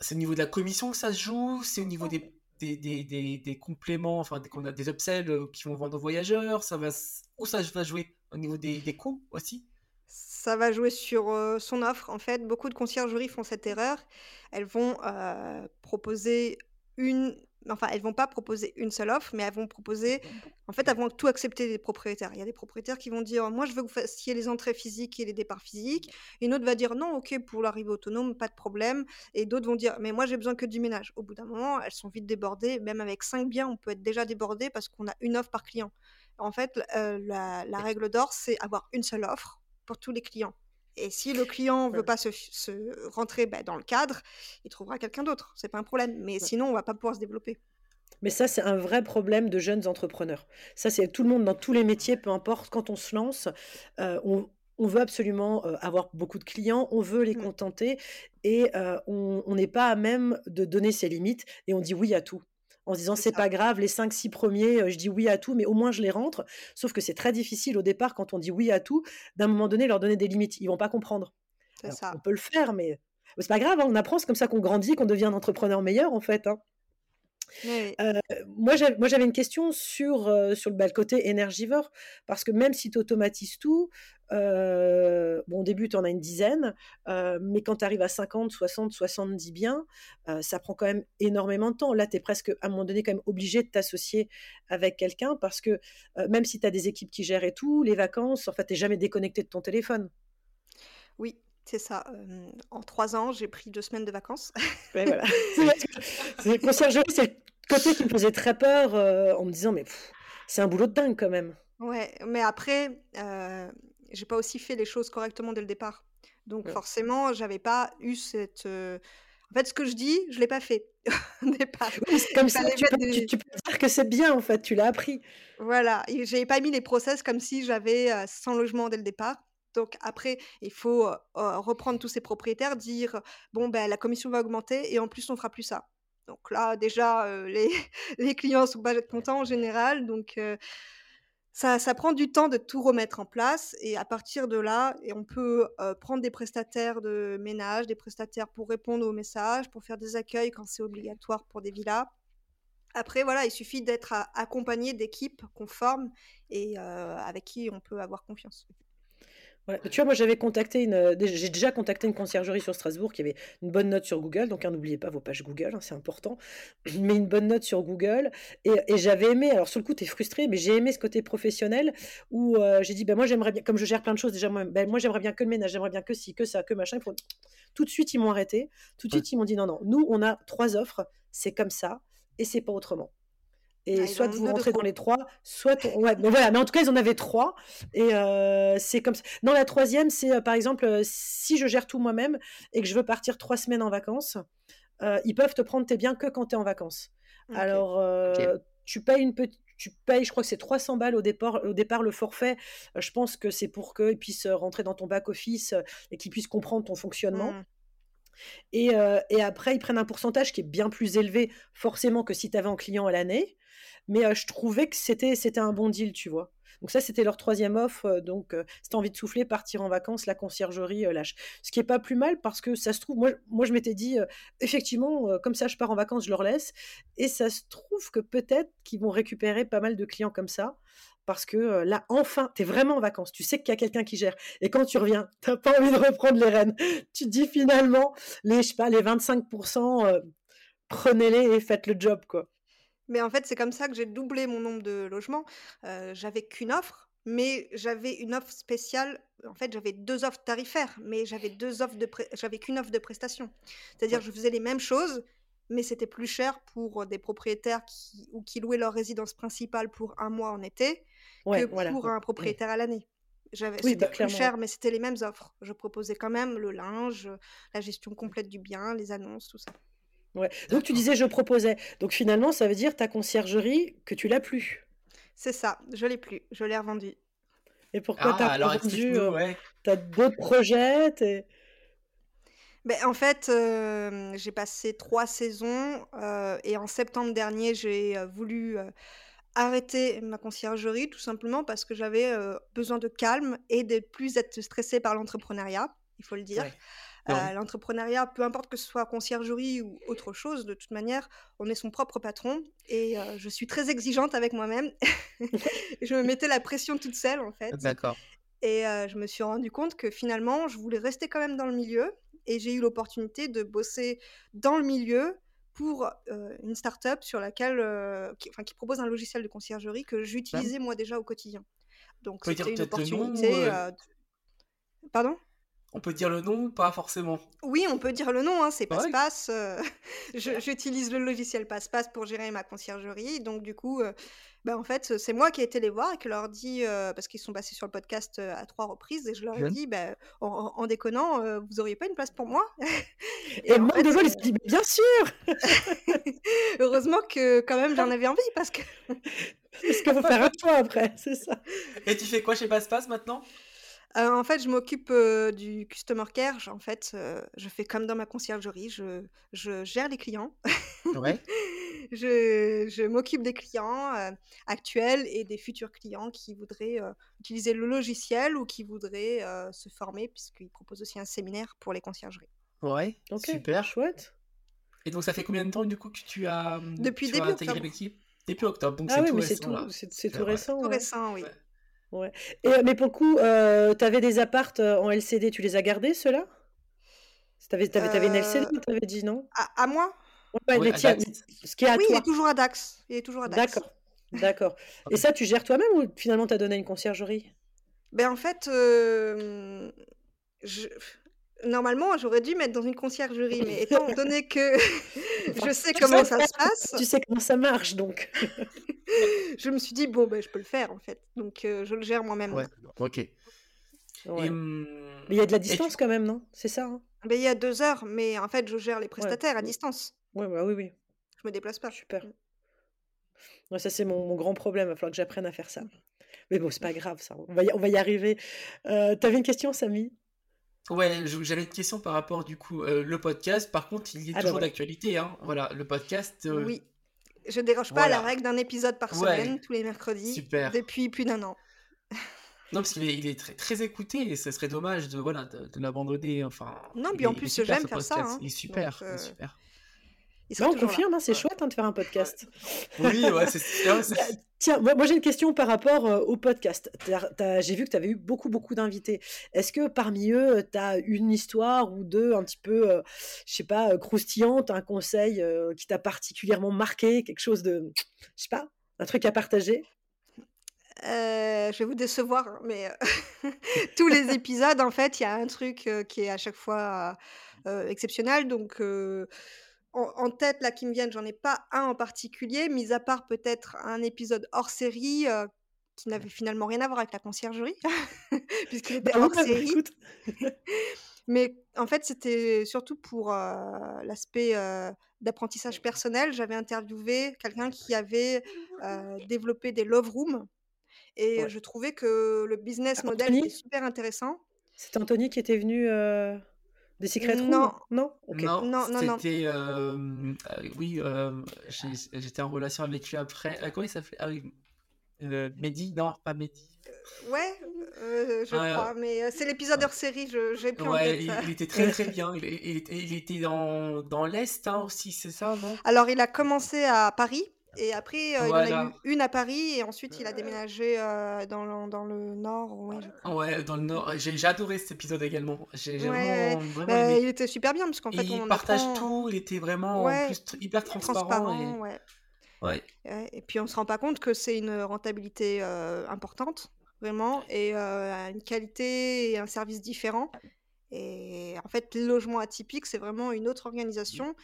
C'est au niveau de la commission que ça se joue? C'est au niveau des des, des, des, des, compléments, enfin a des upsells qui vont vendre aux voyageurs, ça va où ça va jouer? Au niveau des, des coûts aussi Ça va jouer sur son offre. En fait, beaucoup de conciergeries font cette erreur. Elles vont proposer une enfin, elles vont pas proposer une seule offre, mais elles vont proposer, en fait, elles vont tout accepter des propriétaires. Il y a des propriétaires qui vont dire, moi, je veux que vous fassiez les entrées physiques et les départs physiques. Une autre va dire, non, ok, pour l'arrivée autonome, pas de problème. Et d'autres vont dire, mais moi, j'ai besoin que du ménage. Au bout d'un moment, elles sont vite débordées. Même avec cinq biens, on peut être déjà débordé parce qu'on a une offre par client. En fait, euh, la, règle d'or, c'est avoir une seule offre pour tous les clients. Et si le client ne veut pas se, rentrer bah, dans le cadre, il trouvera quelqu'un d'autre. C'est pas un problème. Mais sinon, on va pas pouvoir se développer. Mais ça, c'est un vrai problème de jeunes entrepreneurs. Ça, c'est tout le monde dans tous les métiers, peu importe, quand on se lance, euh, on, veut absolument euh, avoir beaucoup de clients, on veut les mmh. contenter et euh, on n'est pas à même de donner ses limites et on dit oui à tout en se disant c'est pas grave, les 5-6 premiers, je dis oui à tout, mais au moins je les rentre. Sauf que c'est très difficile au départ quand on dit oui à tout, d'un moment donné, leur donner des limites. Ils vont pas comprendre. On peut le faire, mais c'est pas grave, hein, on apprend, c'est comme ça qu'on grandit, qu'on devient un entrepreneur meilleur en fait. Hein. moi, j'avais une question sur, sur le, côté énergivore, parce que même si tu automatises tout, bon, au début, tu en as une dizaine, mais quand tu arrives à 50, 60, 70 biens, ça prend quand même énormément de temps. Là, tu es presque, à un moment donné, quand même obligé de t'associer avec quelqu'un, parce que même si tu as des équipes qui gèrent et tout, les vacances, en fait, tu jamais déconnecté de ton téléphone. Oui, c'est ça. en trois ans, j'ai pris deux semaines de vacances. Ouais, voilà. c'est conciergerie, c'est le côté qui me faisait très peur en me disant, mais c'est un boulot de dingue quand même. Ouais, mais après, j'ai pas aussi fait les choses correctement dès le départ. Donc forcément, j'avais pas eu cette. En fait, ce que je dis, je l'ai pas fait au départ. comme ça, tu peux, dire que c'est bien en fait, tu l'as appris. Voilà, j'avais pas mis les process comme si j'avais 100 logements dès le départ. Donc après, il faut reprendre tous ces propriétaires, dire bon ben la commission va augmenter et en plus on fera plus ça. Donc là déjà les, les clients sont pas contents en général, donc ça, prend du temps de tout remettre en place et à partir de là, on peut prendre des prestataires de ménage, des prestataires pour répondre aux messages, pour faire des accueils quand c'est obligatoire pour des villas. Après, voilà, il suffit d'être accompagné d'équipes qu'on forme et avec qui on peut avoir confiance. Tu vois, moi j'avais contacté une, euh, j'ai déjà contacté une conciergerie sur Strasbourg qui avait une bonne note sur Google, donc hein, n'oubliez pas vos pages Google, hein, c'est important, mais une bonne note sur Google. Et, j'avais aimé, alors sur le coup tu es frustré, mais j'ai aimé ce côté professionnel où euh, j'ai dit, ben moi j'aimerais bien, comme je gère plein de choses déjà, moi, ben, moi j'aimerais bien que le ménage, j'aimerais bien que ci, que ça, que machin. Tout de suite ils m'ont arrêté, tout de suite ils m'ont dit, non, non, nous on a trois offres, c'est comme ça, et c'est pas autrement. Et ah, soit vous rentrez dans les trois, soit ouais, mais voilà. Mais en tout cas, ils en avaient trois. Et euh, c'est comme ça. Non, la troisième, c'est euh, par exemple, euh, si je gère tout moi-même et que je veux partir trois semaines en vacances, ils peuvent te prendre tes biens que quand tu es en vacances. Alors, tu payes une petite tu payes, je crois que c'est 300 balles au départ, au départ le forfait. je pense que c'est pour qu'ils puissent rentrer dans ton back-office et qu'ils puissent comprendre ton fonctionnement. Mmh. Et, et, après, ils prennent un pourcentage qui est bien plus élevé, forcément, que si tu avais un client à l'année mais je trouvais que c'était c'était un bon deal, tu vois. Donc ça, c'était leur troisième offre. donc, si tu as envie de souffler, partir en vacances, la conciergerie lâche. Ce qui est pas plus mal parce que ça se trouve, moi, je m'étais dit, effectivement, comme ça, je pars en vacances, je leur laisse. Et ça se trouve que peut-être qu'ils vont récupérer pas mal de clients comme ça. Parce que là, enfin, tu es vraiment en vacances. Tu sais qu'il y a quelqu'un qui gère. Et quand tu reviens, tu pas envie de reprendre les rênes. Tu dis finalement, les, je sais pas, les 25%, prenez-les et faites le job, quoi. Mais en fait, c'est comme ça que j'ai doublé mon nombre de logements. j'avais qu'une offre, mais j'avais une offre spéciale. En fait, j'avais deux offres tarifaires, mais j'avais deux offres de j'avais qu'une offre de prestation. C'est-à-dire, je faisais les mêmes choses, mais c'était plus cher pour des propriétaires qui ou qui louaient leur résidence principale pour un mois en été que pour un propriétaire à l'année. J'avais, c'était bah, plus cher, mais c'était les mêmes offres. Je proposais quand même le linge, la gestion complète du bien, les annonces, tout ça. Donc tu disais je proposais. Donc finalement, ça veut dire ta conciergerie que tu l'as plus. C'est ça, je l'ai plus, je l'ai revendue. Et pourquoi Ah, t'as alors pas vendu explique-nous, euh, ouais. T'as d'autres projets Beh, en fait, hem, j'ai passé 3 saisons, heu et en septembre dernier, j'ai, heu, voulu, arrêter ma conciergerie tout simplement parce que j'avais, besoin de calme et de plus être stressée par l'entrepreneuriat, il faut le dire. Ouais. Ouais. l'entrepreneuriat, peu importe que ce soit conciergerie ou autre chose, de toute manière, on est son propre patron et heu, je suis très exigeante avec moi-même. Je me mettais la pression toute seule, en fait D'accord. et heu, je me suis rendu compte que finalement, je voulais rester quand même dans le milieu et j'ai eu l'opportunité de bosser dans le milieu pour, heu, une start-up sur laquelle, heu, qui propose un logiciel de conciergerie que Ouais. j'utilisais moi déjà au quotidien. Donc c'était une nom opportunité, euh, d pardon? On peut dire le nom ou pas forcément? Oui, on peut dire le nom, hein, c'est Ouais. PassePasse, je j'utilise le logiciel PassePasse pour gérer ma conciergerie donc du coup, heu, bah, en fait, c'est moi qui ai été les voir et qui leur dit, heu, parce qu'ils sont passés sur le podcast, à 3 reprises et je leur ai dit: «Bah, en déconnant, vous auriez pas une place pour moi?» Et de fait, ils se dit, mais bien sûr heureusement que quand même j'en avais envie parce que Parce qu'il faut faire un choix après, c'est ça. Et tu fais quoi chez PassePasse maintenant? Heu, en fait, je m'occupe, heu, du customer care. J en fait, heu, je fais comme dans ma conciergerie, je je gère les clients. Ouais. Je je m'occupe des clients, heu, actuels et des futurs clients qui voudraient, heu, utiliser le logiciel ou qui voudraient, heu, se former puisqu'ils proposent aussi un séminaire pour les conciergeries. Ouais, Ok, super. chouette. Et donc ça fait combien de temps du coup que tu as, mmh, Depuis tu as début intégré octobre. l'équipe? Depuis octobre, donc Ah c'est oui, tout mais c'est récent tout, là. c'est c'est tout Super, ouais. récent, Tout ouais. récent, oui. Ouais. Ouais. Et, euh, mais pour le coup, euh, t'avais des apparts euh, en LCD, tu les as gardés, ceux-là? T'avais, t'avais, t'avais une LCD, Heu, t'avais dit, non? à à moi? Ouais, les tiens, Dax. ce qui est à Oui, il est toi. toujours à Dax. Il est toujours à Dax. D'accord, d'accord. Et ça, tu gères toi-même ou finalement t'as donné à une conciergerie? Ben, en fait, je normalement, j'aurais dû mettre dans une conciergerie, mais étant donné que je sais comment ça se passe, tu sais comment ça marche, donc. je me suis dit: «Bon, ben, je peux le faire, en fait». Donc heu, je le gère moi-même Ouais, ok. Ouais. Mais il y a de la tu... distance quand même, non? C'est ça, hein? Ben, il y a 2 heures, mais en fait, je gère les Ouais. prestataires à distance. Ouais, bah oui, oui. Je me déplace pas. Super. Mmh. Ouais, ça, c'est mon, mon grand problème. Il va falloir que j'apprenne à faire ça. Mais bon, c'est pas grave, ça. On va y, on va y arriver. Euh, T'avais une question, Samy? Ouais, j'avais une question par rapport du coup euh, le podcast. Par contre, il est Ah bah toujours d'actualité, hein. Voilà, le podcast. euh, Oui, je déroge pas à la règle d'un épisode par Ouais, semaine, tous les mercredis, super. depuis plus d'un an. Non, parce qu'il est, il est très, très écouté et ce serait dommage de voilà de, de l'abandonner. Enfin, Non, puis en plus, j'aime faire ça, hein, Il est donc super, il est heu, super. On confirme, hein, c'est Ouais. chouette hein, de faire un podcast. Oui, ouais, c'est Bah, Tiens, moi, moi, j'ai une question par rapport euh, au podcast. J'ai vu que tu avais eu beaucoup, beaucoup d'invités. Est-ce que parmi eux, tu as une histoire ou deux un petit peu, euh, je sais pas, euh, croustillante, un conseil euh, qui t'a particulièrement marqué, quelque chose de, je sais pas, un truc à partager? Je vais vous décevoir, hein, mais tous les épisodes, en fait, il y a un truc, qui est à chaque fois, exceptionnel donc en en tête, là, qui me viennent, j'en ai pas un en particulier, mis à part peut-être un épisode hors série, heu, qui n'avait finalement rien à voir avec la conciergerie, puisqu'il était Bah hors bah, série. Mais en fait, c'était surtout pour, heu, l'aspect, heu, d'apprentissage personnel. J'avais interviewé quelqu'un qui avait, développé des love rooms et Ouais. je trouvais que le business model était super intéressant. C'était Anthony qui était venu euh, des Secret Non, Non? Non, non, non, c'était euh, euh, oui, euh, j'étais en relation avec lui après. Euh, comment il s'appelait? Ah oui, euh, Mehdi, non, pas Mehdi. Ouais, je crois, mais c'est l'épisode hors série, je j'ai plus en Ouais, tête il, ça. il était très très bien. Il, il était, il était dans, dans l'Est hein, aussi, c'est ça, non? Alors il a commencé à Paris et après, heu, il en a Voilà. eu une à Paris et ensuite il a déménagé, dans le dans le nord, oui, je crois. Ouais, dans le Nord. J'ai j'ai adoré cet épisode également. J'ai j'ai Ouais, ouais, vraiment, vraiment bah, aimé. il était super bien parce qu'en fait, on Il partage apprend tout, il était vraiment en ouais, plus tr- hyper transparent transparent, et ouais. ouais. Ouais et puis on se rend pas compte que c'est une rentabilité, importante, vraiment et une qualité et un service différent et en fait, le logement atypique, c'est vraiment une autre organisation.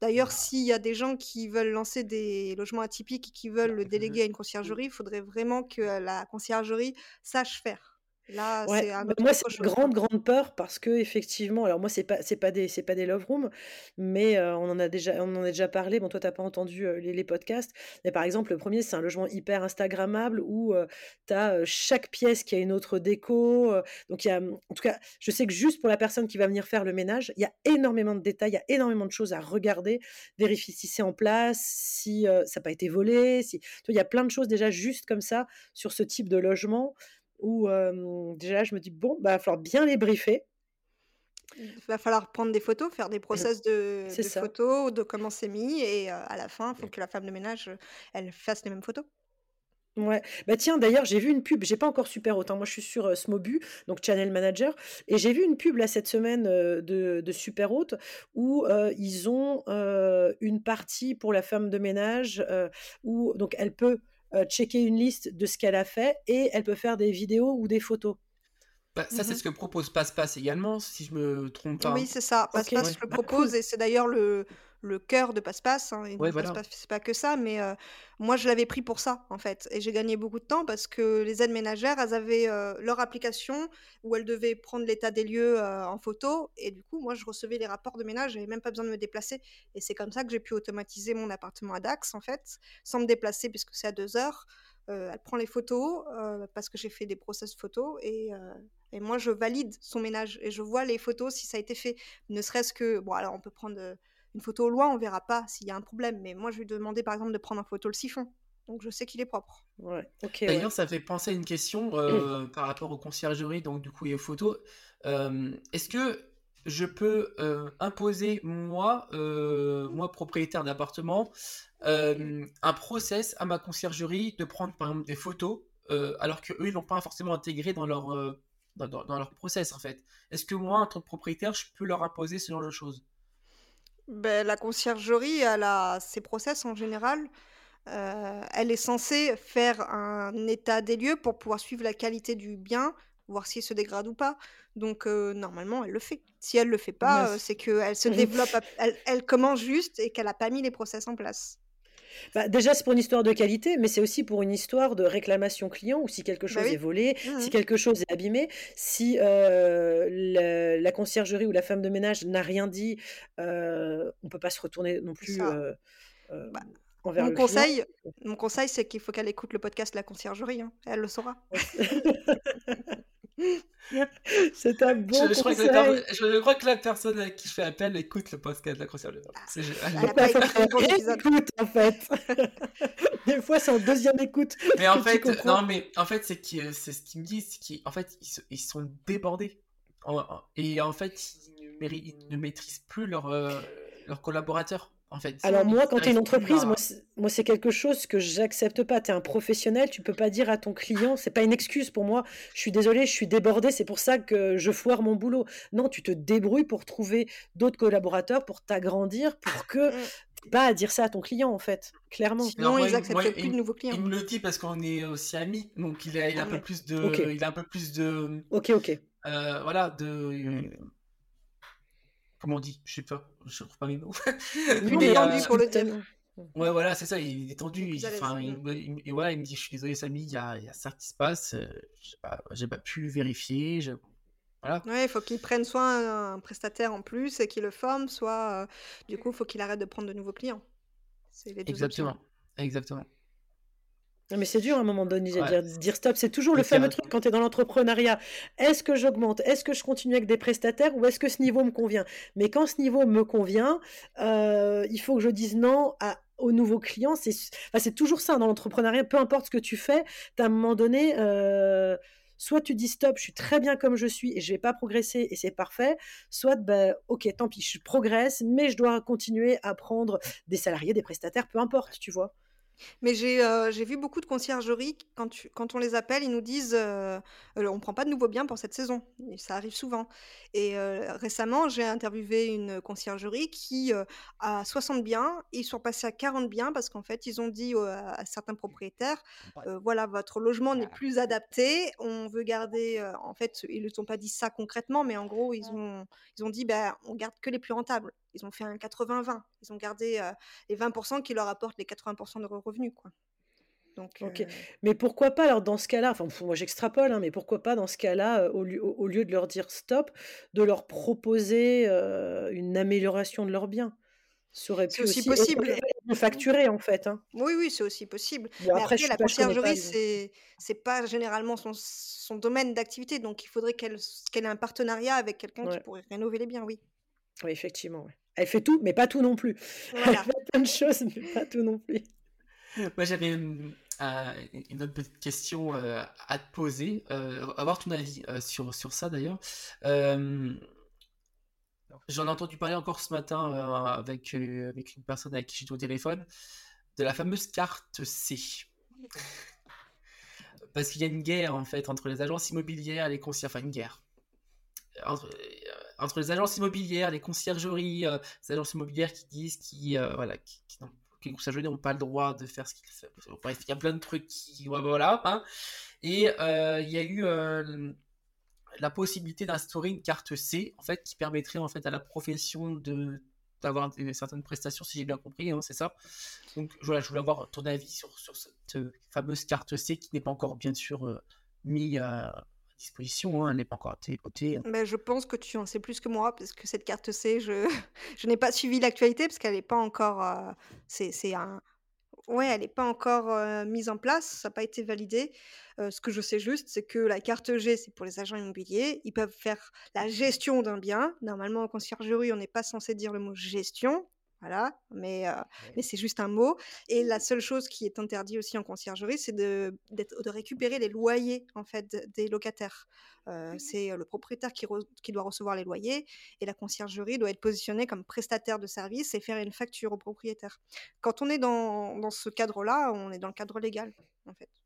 D'ailleurs, s'il y a des gens qui veulent lancer des logements atypiques et qui veulent le déléguer à une conciergerie, il faudrait vraiment que la conciergerie sache faire. Là, Ouais, c'est un autre moi, c'est une grande, grande peur parce qu'effectivement alors moi, c'est pas c'est pas des c'est pas des love rooms, mais on en a déjà on en a déjà parlé. Bon, toi, tu as pas entendu, les les podcasts, mais par exemple, le 1er, c'est un logement hyper instagrammable où, heu, tu as, chaque pièce qui a une autre déco, donc il y a, mmh en tout cas, je sais que juste pour la personne qui va venir faire le ménage, il y a énormément de détails, il y a énormément de choses à regarder, vérifier si c'est en place, si, ça a pas été volé, si il y a plein de choses déjà juste comme ça sur ce type de logement où, déjà je me dis: «Bon, bah, va falloir bien les briefer». Il va falloir prendre des photos, faire des process de photos, de comment c'est mis et à la fin, il faut que la femme de ménage, elle fasse les mêmes photos. Ouais. Bah, tiens, d'ailleurs, j'ai vu une pub, j'ai pas encore Super moi je suis sur, Smobu, donc channel manager et j'ai vu une pub là cette semaine, de de Super Hôte où, ils ont, une partie pour la femme de ménage, où donc elle peut, heu, checker une liste de ce qu'elle a fait et elle peut faire des vidéos ou des photos. Bah, ça, c'est mh. ce que propose PassPass également, si je me trompe pas, Oui, hein? c'est ça. OK, PassPass Ouais. le propose et c'est d'ailleurs le le cœur de PassPass, hein Ouais, voilà. PassPass c'est pas que ça, mais moi je l'avais pris pour ça, en fait et j'ai gagné beaucoup de temps parce que les aides ménagères, elles avaient, leur application où elles devaient prendre l'état des lieux, en photo et du coup, moi je recevais les rapports de ménage, j'avais même pas besoin de me déplacer et c'est comme ça que j'ai pu automatiser mon appartement à Dax, en fait, sans me déplacer puisque c'est à 2 heures. Heu, elle prend les photos, parce que j'ai fait des process photos et et moi je valide son ménage et je vois les photos si ça a été fait. Ne serait-ce que bon alors on peut prendre, une photo au loin, on verra pas s'il y a un problème, mais moi je lui ai demandé par exemple de prendre en photo le siphon, donc je sais qu'il est propre. Ouais, D'ailleurs, ouais. ça fait penser à une question, heu, par rapport aux conciergeries, donc du coup et aux photos. Hem, est-ce que je peux, heu, imposer moi, moi propriétaire d'appartement, un process à ma conciergerie de prendre par exemple des photos, alors qu'eux ils l'ont pas forcément intégré dans leur, dans dans leur process en fait? Est-ce que moi en tant que propriétaire, je peux leur imposer ce genre de choses? Beh, la conciergerie, elle a ses process en général. Heu, elle est censée faire un état des lieux pour pouvoir suivre la qualité du bien, voir s'il se dégrade ou pas, donc heu, normalement elle le fait. Si elle le fait pas, heu, c c'est qu'elle se développe à elle elle commence juste et qu'elle a pas mis les process en place. Bah, déjà, c'est pour une histoire de qualité, mais c'est aussi pour une histoire de réclamation client ou si quelque Bah chose est volé, Mmh si quelque chose est abîmé, si, le la conciergerie ou la femme de ménage n'a rien dit, heu, on peut pas se retourner non plus, hem, Bah, envers mon le client. conseil mon conseil, c'est qu'il faut qu'elle écoute le podcast La Conciergerie, hein, elle le saura. C'est un Je bon je crois que la per conseil. je crois que la personne à qui je fais appel écoute le podcast de La Conciergerie. Ah, C'est génial. elle a pas faut écouté le qu'elle 11 épisode. réécoute en fait. Des fois, c'est en 2e écoute Mais en fait, non, mais en fait, c'est que c'est ce qu'ils me disent, c'est qu'en fait, ils sont débordés. Et en fait, ils ne méri ils ne maîtrisent plus leurs, heu, leurs collaborateurs, en fait. Alors moi, Ils quand tu es une entreprise, moi c'est moi c'est quelque chose que j'accepte pas. Tu es un professionnel, tu peux pas dire à ton client c'est pas une excuse pour moi: «Je suis désolé, je suis débordé, c'est pour ça que je foire mon boulot». Non, tu te débrouilles pour trouver d'autres collaborateurs, pour t'agrandir, pour que tu aies pas à dire ça à ton client, en fait, clairement. Non, Sinon, moi ils il moi acceptent plus de il nouveaux il clients. me le dit parce qu'on est aussi amis, donc il a il a un peu Ouais. plus de OK. il a un peu plus de, OK, OK. heu, voilà, de, heu comment on dit? Je sais pas, je trouve pas mes mots. Mais Mais, détendu heu, pour le mmh. ouais, voilà, c'est ça, il est Il est tendu, il il me il me et voilà, il me dit: «Je suis désolé Samy, il y a il y a ça qui se passe, heu, j'ai pas j'ai pas pu vérifier, je» voilà. Ouais, il faut qu'il prenne soit un un prestataire en plus et qu'il le forme, soit, du coup, il faut qu'il arrête de prendre de nouveaux clients. C'est les 2 options. Exactement, exactement. Mais c'est dur à un moment donné de Ouais, dire dire stop. C'est toujours le fameux truc quand tu es dans l'entrepreneuriat. Est-ce que j'augmente? Est-ce que je continue avec des prestataires? Ou est-ce que ce niveau me convient? Mais quand ce niveau me convient, heu, il faut que je dise non à aux nouveaux clients. C'est enfin, toujours ça dans l'entrepreneuriat, peu importe ce que tu fais, tu as un moment donné, heu, soit tu dis: «Stop, je suis très bien comme je suis et je vais pas progresser et c'est parfait», soit, bah, OK, tant pis, je progresse, mais je dois continuer à prendre des salariés, des prestataires, peu importe, tu vois? Mais j'ai, heu, j'ai vu beaucoup de conciergeries quand tu quand on les appelle, ils nous disent, heu: «Heu, on prend pas de nouveaux biens pour cette saison» et ça arrive souvent. Et heu, récemment, j'ai interviewé une conciergerie qui, heu, a 60 biens. Ils sont passés à 40 biens parce qu'en fait, ils ont dit, à certains propriétaires: «Heu, voilà, votre logement n'est plus adapté, on veut garder», en fait, ils ne ont pas dit ça concrètement, mais en gros, ils ont ils ont dit: «Bah, on garde que les plus rentables». Ils ont fait un 80-20. Ils ont gardé, heu, les 20 qui leur apportent les 80 de re revenus, quoi. Donc, OK. heu Mais pourquoi pas alors dans ce cas-là, enfin moi j'extrapole, hein, mais pourquoi pas dans ce cas-là, heu, au lieu au au lieu de leur dire stop, de leur proposer, heu, une amélioration de leurs biens? C'est aussi aussi possible facturer en fait, hein. Oui, oui, c'est aussi possible. Bon Mais après après la conciergerie, c'est c'est pas généralement son son domaine d'activité, donc il faudrait qu'elle qu'elle ait un partenariat avec quelqu'un qui pourrait rénover les biens, oui. oui effectivement, ouais. Elle fait tout, mais pas tout non plus. Elle fait plein de choses, mais pas tout non plus. Moi, j'avais une, euh, une autre petite question euh, à te poser, euh, avoir ton avis euh, sur, sur ça d'ailleurs. Euh, j'en ai entendu parler encore ce matin euh, avec, euh, avec une personne avec qui j'étais au téléphone, de la fameuse carte C. Parce qu'il y a une guerre en fait entre les agences immobilières et les concierges, enfin une guerre. Entre, entre les agences immobilières, les conciergeries, euh, les agences immobilières qui disent qui, euh, voilà, les conciergeries n'ont pas le droit de faire ce qu'ils font. Il y a plein de trucs qui. Voilà. hein. Et euh, il y a eu euh, la possibilité d'instaurer une carte C, en fait, qui permettrait en fait à la profession de d'avoir certaines prestations, si j'ai bien compris, hein, c'est ça. Donc voilà, je voulais avoir ton avis sur, cette euh, fameuse carte C qui n'est pas encore bien sûr euh, mise à disposition, hein, elle n'est pas encore votée. Mais je pense que tu en sais plus que moi parce que cette carte C, je je n'ai pas suivi l'actualité parce qu'elle est pas encore, heu, c'est un ouais, elle est pas encore, heu, mise en place, ça a pas été validé. Heu, ce que je sais juste, c'est que la carte G, c'est pour les agents immobiliers. Ils peuvent faire la gestion d'un bien. Normalement, en conciergerie, on n'est pas censé dire le mot gestion, voilà, mais mais c'est juste un mot et la seule chose qui est interdit aussi en conciergerie, c'est de récupérer les loyers, en fait, des locataires. Heu, c'est, heu, le propriétaire qui re qui doit recevoir les loyers et la conciergerie doit être positionnée comme prestataire de service et faire une facture au propriétaire. Quand on est dans dans ce cadre-là, on est dans le cadre légal, en fait.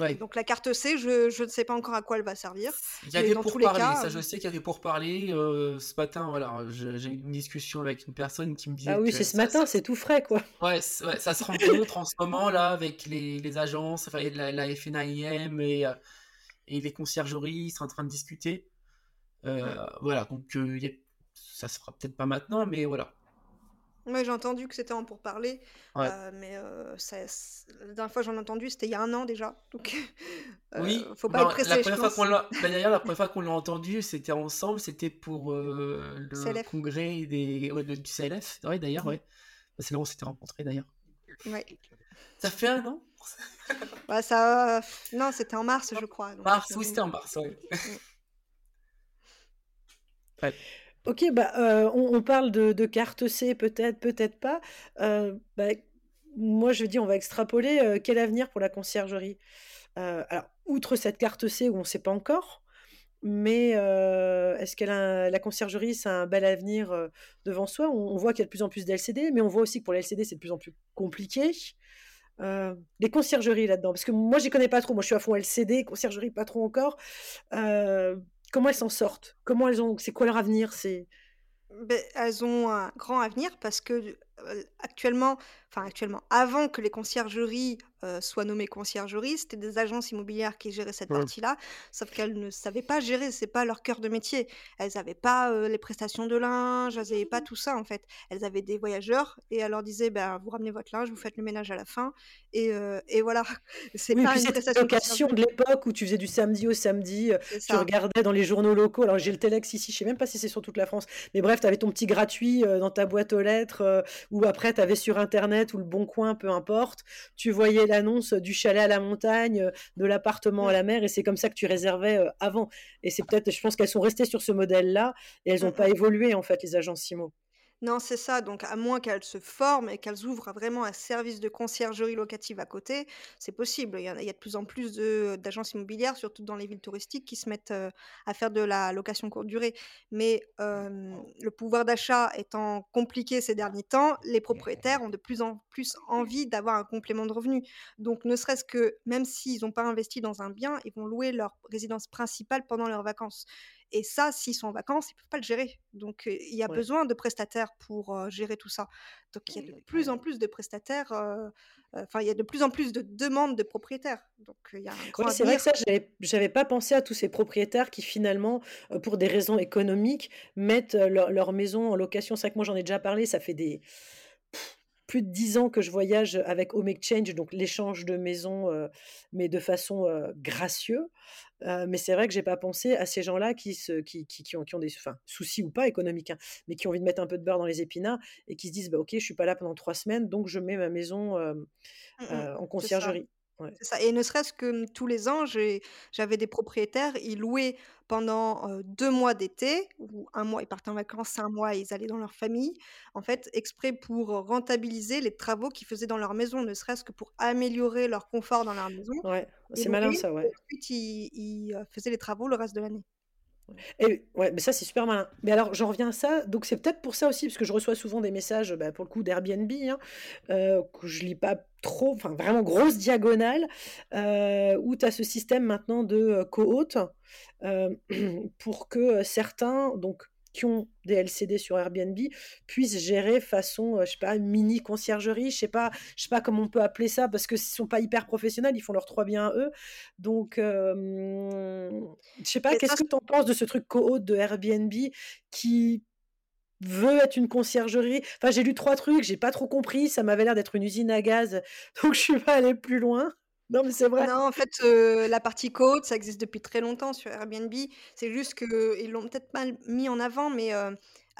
Ouais. Donc la carte C, je je ne sais pas encore à quoi elle va servir, Il y a des pourparlers, cas, ça je heu sais qu'il y a des pourparlers. euh, ce matin, voilà, j'ai eu une discussion avec une personne qui me disait Ah oui, c'est ce matin, c'est tout frais quoi. ouais, ça se rencontre en ce moment là avec les, les agences, enfin, la, la FNAIM et, euh, et les conciergeries, ils sont en train de discuter. Euh, voilà, donc euh, ça se fera peut-être pas maintenant, mais voilà. Ouais, j'ai entendu que c'était en pourparlers, Ouais. heu, mais ça s la dernière fois que j'en ai entendu, c'était il y a un an déjà, donc heu, Oui, faut pas être ben, la pressé, je première fois qu'on pense. l'a, ben, d'ailleurs, la première fois qu'on l'a entendu, c'était ensemble, c'était pour euh, le CLF. congrès des, ouais, de- du CLF, ouais, d'ailleurs, Mmh. ouais. Ben, C'est là où on s'était rencontrés d'ailleurs. Ouais. Ça fait un an? Bah, ça non, c'était en mars, je crois, donc Mars, oui, c'était en mars, ouais. mmh. Ouais. OK, bah, heu, on parle de carte C peut-être, peut-être pas. Heu, bah, moi je dis on va extrapoler, heu, quel avenir pour la conciergerie? Alors outre cette carte C où on ne sait pas encore, mais est-ce un la conciergerie, a un bel avenir, devant soi? On voit qu'il y a de plus en plus d'LCD, mais on voit aussi que pour les LCD, c'est de plus en plus compliqué. Les conciergeries là-dedans, parce que moi j'y connais pas trop. Moi je suis à fond LCD, conciergerie pas trop encore. Comment elles s'en sortent? Comment elles ont c'est quoi leur avenir? C'est elles ont un grand avenir parce que, actuellement enfin actuellement, avant que les conciergeries, heu, soient nommées conciergeries, c'était des agences immobilières qui géraient cette partie-là, sauf qu'elles ne savaient pas gérer, c'est pas leur cœur de métier. Elles avaient pas, heu, les prestations de linge, elles avaient pas tout ça, en fait. Elles avaient des voyageurs et elles leur disaient: «Ben, vous ramenez votre linge, vous faites le ménage à la fin» et et voilà. C'est Oui, pas une prestation de location de l'époque où tu faisais du samedi au samedi, tu regardais dans les journaux locaux. Alors j'ai le Telex ici, je sais même pas si c'est sur toute la France, mais bref, tu avais ton petit gratuit, dans ta boîte aux lettres, ou après tu avais sur internet ou Le Bon Coin, peu importe, tu voyais l'annonce du chalet à la montagne, heu, de l'appartement à Mmh. la mer et c'est comme ça que tu réservais, heu, avant et c'est peut-être je pense qu'elles sont restées sur ce modèle-là et elles Mmh ont pas évolué en fait les agences IMO. Non, c'est ça, donc à moins qu'elles se forment et qu'elles ouvrent vraiment un service de conciergerie locative à côté, c'est possible. Il y en a il y a de plus en plus de d'agences immobilières, surtout dans les villes touristiques, qui se mettent, heu, à faire de la location courte durée. Mais, hem, le pouvoir d'achat étant compliqué ces derniers temps, les propriétaires ont de plus en plus envie d'avoir un complément de revenu. Donc ne serait-ce que même s'ils n'ont pas investi dans un bien, ils vont louer leur résidence principale pendant leurs vacances. Et ça, s'ils sont en vacances, ils peuvent pas le gérer. Donc, il y a Ouais. besoin de prestataires pour, gérer tout ça. Donc il y a de plus en plus de prestataires, enfin, il y a de plus en plus de demandes de propriétaires. Donc, il y a un grand Ouais, c'est vrai que ça, j'avais pas pensé à tous ces propriétaires qui finalement, pour des raisons économiques, mettent, leur leur maison en location. C'est vrai que moi, j'en ai déjà parlé, ça fait des plus de 10 ans que je voyage avec Home Exchange, donc l'échange de maisons, euh, mais de façon euh, gracieuse. Euh, mais c'est vrai que j'ai pas pensé à ces gens-là qui, se, qui, qui, qui, ont, qui ont des enfin, soucis ou pas économiques, hein, mais qui ont envie de mettre un peu de beurre dans les épinards et qui se disent bah, Ok, je suis pas là pendant trois semaines, donc je mets ma maison mmh en conciergerie. C'est ça et ne serait-ce que, tous les ans, j'avais des propriétaires, ils louaient pendant, deux mois d'été ou un mois, ils partaient en vacances, un mois, ils allaient dans leur famille, en fait, exprès pour, rentabiliser les travaux qu'ils faisaient dans leur maison, ne serait-ce que pour améliorer leur confort dans leur maison. Ouais, c'est malin ça, ouais. ensuite ils faisaient les travaux le reste de l'année. Et ouais, mais ça, c'est super malin. Mais alors, j'en reviens à ça. Donc, c'est peut-être pour ça aussi, parce que je reçois souvent des messages, bah, pour le coup, d'Airbnb, hein, euh, que je lis pas trop, enfin, vraiment grosse diagonale, euh, où tu as ce système maintenant de euh, co-hôte, pour que certains, donc qui ont des LCD sur Airbnb puissent gérer façon, je sais pas, mini conciergerie, je sais pas, je sais pas comment on peut appeler ça parce que ce sont pas hyper professionnels, ils font leurs trois biens à eux. Donc, je sais pas, qu'est-ce que tu en penses de ce truc co-hôte de Airbnb qui veut être une conciergerie? Enfin, j'ai lu trois trucs, j'ai pas trop compris, ça m'avait l'air d'être une usine à gaz, donc je suis pas allée plus loin. Non, mais c'est vrai. Non, en fait, la partie côte, ça existe depuis très longtemps sur Airbnb. C'est juste qu'ils l'ont peut-être pas mis en avant, mais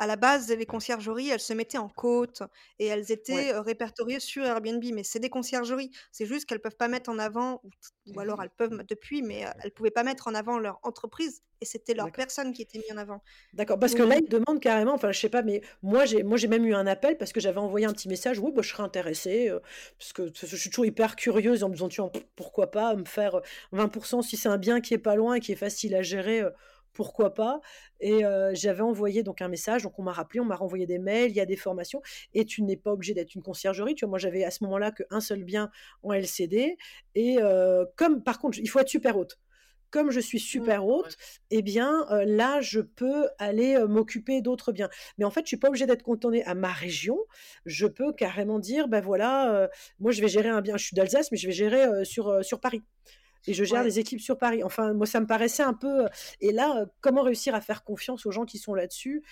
à la base, les conciergeries, elles se mettaient en côte et elles étaient répertoriées sur Airbnb. Mais c'est des conciergeries. C'est juste qu'elles peuvent pas mettre en avant, ou, alors elles peuvent depuis, mais elles elles pouvaient pas mettre en avant leur entreprise et c'était leur personne qui était mise en avant. D'accord, parce que là, ils demandent carrément, enfin, je sais pas, mais moi, j'ai, moi, j'ai même eu un appel parce que j'avais envoyé un petit message, oui, bah, je serais intéressée, parce que je suis toujours hyper curieuse en me disant, pourquoi pas me faire 20% si c'est un bien qui est pas loin et qui est facile à gérer pourquoi pas Et j'avais envoyé donc un message, donc on m'a rappelé, on m'a renvoyé des mails, il y a des formations, et tu n'es pas obligé d'être une conciergerie. Tu vois, moi j'avais à ce moment-là qu'un seul bien en LCD, et comme par contre, il faut être super haute. Comme je suis mmh, super haute, eh bien là, je peux aller m'occuper d'autres biens. Mais en fait, je suis pas obligée d'être cantonnée à ma région. Je peux carrément dire, ben voilà, moi je vais gérer un bien. Je suis d'Alsace, mais je vais gérer sur sur Paris et je gère les équipes sur Paris. Enfin, moi, ça me paraissait un peu. Et là, comment réussir à faire confiance aux gens qui sont là-dessus?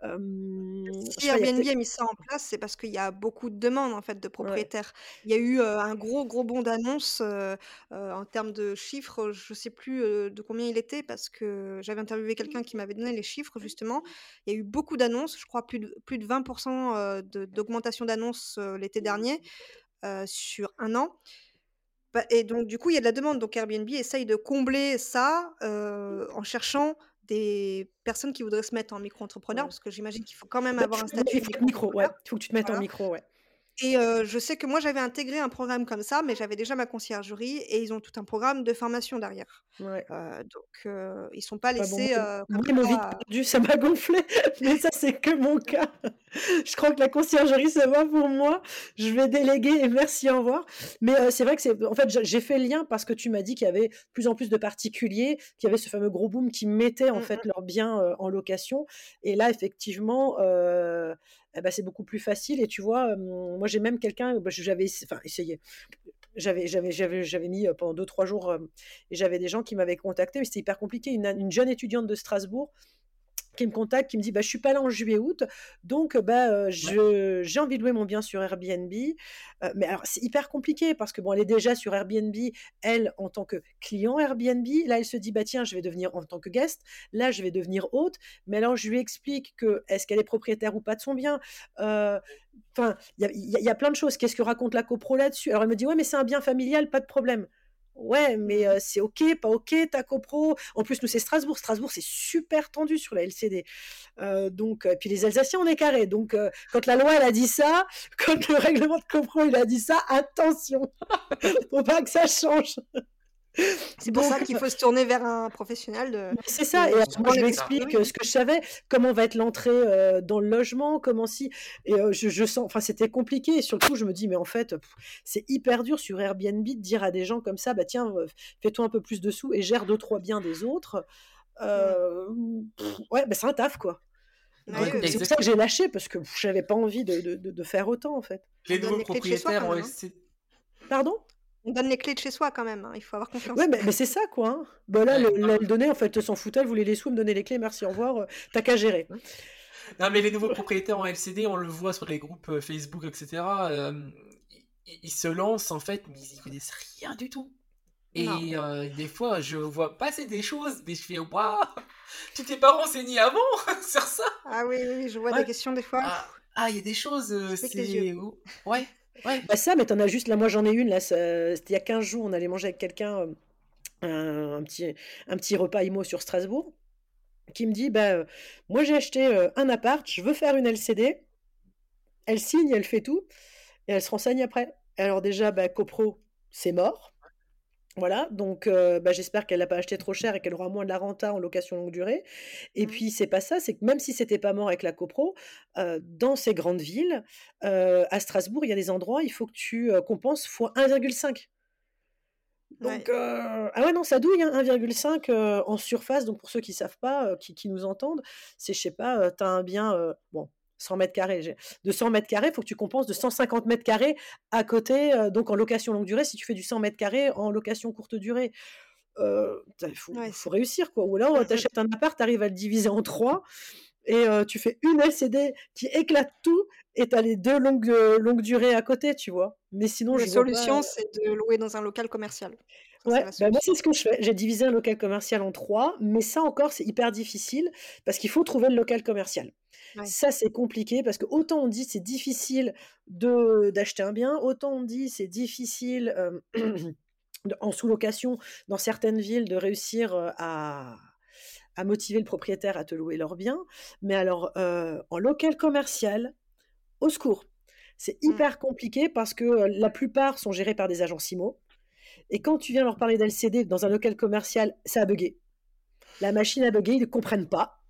Si Airbnb a, mis ça en place, c'est parce qu'il y a beaucoup de demandes en fait de propriétaires. Il y a eu un gros gros bond d'annonces en termes de chiffres. Je ne sais plus de combien il était parce que j'avais interviewé quelqu'un qui m'avait donné les chiffres justement. Il y a eu beaucoup d'annonces, je crois plus de plus de 20% d'augmentation d'annonces l'été dernier sur un an. Bah, et donc du coup, il y a de la demande, donc Airbnb essaye de combler ça, en cherchant des personnes qui voudraient se mettre en micro-entrepreneur, parce que j'imagine qu'il faut quand même bah, avoir un statut micro, ouais. Il faut que tu te mettes en micro, ouais. Et je sais que moi, j'avais intégré un programme comme ça, mais j'avais déjà ma conciergerie et ils ont tout un programme de formation derrière. Ouais. donc, ils ils sont pas laissés bon, perdu, ça m'a gonflé, mais ça, c'est que mon cas. Je crois que la conciergerie, ça va pour moi. Je vais déléguer et merci, au revoir. Mais c'est vrai que c'est. En fait, j'ai fait le lien parce que tu m'as dit qu'il y avait plus en plus de particuliers, qu'il y avait ce fameux gros boom qui mettait en mmh fait leurs biens en location. Et là, effectivement, eh ben, c'est beaucoup plus facile. Et tu vois, moi j'ai même quelqu'un, bah, j'avais enfin, essayé. J'avais, mis pendant deux, trois jours, et j'avais des gens qui m'avaient contacté, mais c'était hyper compliqué. Une jeune étudiante de Strasbourg qui me contacte, qui me dit bah, Je suis pas là en juillet-août, donc bah, euh, j'ai envie de louer mon bien sur Airbnb. Euh, mais alors, c'est hyper compliqué parce que bon, elle est déjà sur Airbnb, elle, en tant que client Airbnb. Là, elle se dit bah, Tiens, je vais devenir en tant que guest. Là, je vais devenir hôte. Mais alors, je lui explique que est-ce qu'elle est propriétaire ou pas de son bien? Euh, Enfin, il y, y, a plein de choses. Qu'est-ce que raconte la copro là-dessus? Alors, elle me dit Ouais, mais c'est un bien familial, pas de problème. Ouais, mais c'est OK, pas OK, ta copro. En plus, nous, c'est Strasbourg. Strasbourg, c'est super tendu sur la LCD. donc, puis les Alsaciens, on est carré. Donc, quand la loi, elle a dit ça, quand le règlement de copro, il a dit ça, attention, faut pas que ça change. C'est pour ça qu'il faut se tourner vers un professionnel de. C'est ça. Et moi, je m'explique ce que je savais, comment va être l'entrée euh, dans le logement, comment si. Et euh, je, sens. Enfin, c'était compliqué. Et surtout, je me dis, mais en fait, c'est hyper dur sur Airbnb de dire à des gens comme ça, bah tiens, euh, fais-toi un peu plus de sous et gère deux trois biens des autres. ouais, bah, c'est un taf quoi. c'est pour ça que j'ai lâché parce que j'avais pas envie de, de, faire autant en fait. Les nouveaux propriétaires ont hein. Pardon? On donne les clés de chez soi quand même, hein, il faut avoir confiance. Ouais, mais, c'est ça quoi. Hein. Bah là, elle, le, donnait, en fait, s'en foutait, elle voulait les sous, me donner les clés, merci, au revoir, euh, t'as qu'à gérer. Non, mais les nouveaux propriétaires en LCD, on le voit sur les groupes euh, Facebook, etc. euh, ils, ils se lancent en fait, mais ils y connaissent rien du tout. Et euh, des fois, je vois passer des choses, mais je fais Waouh, tu t'es pas renseigné avant sur ça? Ah oui, oui, oui, je vois Ouais. des questions des fois. Ah, ah, il y a des choses, euh, c'est. oh, Ouais, Bah ça, mais t'en as juste, là, moi j'en ai une, là, c'était il y a 15 jours, on allait manger avec quelqu'un euh, un, un petit, un petit repas IMO sur Strasbourg, qui me dit, bah, euh, moi j'ai acheté euh, un appart, je veux faire une LCD, elle signe, elle fait tout, et elle se renseigne après. Alors déjà, bah, copro, c'est mort. Voilà, donc euh, bah, j'espère qu'elle l'a pas acheté trop cher et qu'elle aura moins de la renta en location longue durée. Et Mm. puis c'est pas ça, c'est que même si c'était pas mort avec la copro, euh, dans ces grandes villes, euh, à Strasbourg, il y a des endroits, il faut que tu compenses fois 1,5. Ouais. Donc, ah ouais, non, ça douille, hein, 1,5 euh, en surface. Donc, pour ceux qui savent pas, qui, qui nous entendent, c'est, je sais pas, tu as un bien, bon, 100 mètres carrés. De 100 mètres carrés, il faut que tu compenses de 150 mètres carrés à côté, euh, donc en location longue durée, si tu fais du 100 mètres carrés en location courte durée. Il faut, Ouais, faut réussir, quoi. Ou alors, Mm, mm. tu achètes un appart, tu arrives à le diviser en trois et euh, tu fais une LCD qui éclate tout et tu as les deux longues, euh, longues durées à côté, tu vois. Mais sinon, La solution, c'est de louer dans un local commercial. Ouais, bah moi c'est ce que je fais. J'ai divisé un local commercial en trois, mais ça encore c'est hyper difficile parce qu'il faut trouver le local commercial. Ouais. Ça c'est compliqué parce que autant on dit c'est difficile de d'acheter un bien, autant on dit c'est difficile euh, en sous-location dans certaines villes de réussir à à motiver le propriétaire à te louer leur bien. Mais alors euh, en local commercial, au secours. C'est Mm. hyper compliqué parce que la plupart sont gérés par des agents CIMO. Et quand tu viens leur parler d'LCD dans un local commercial, ça a bugué. La machine a bugué, ils ne comprennent pas.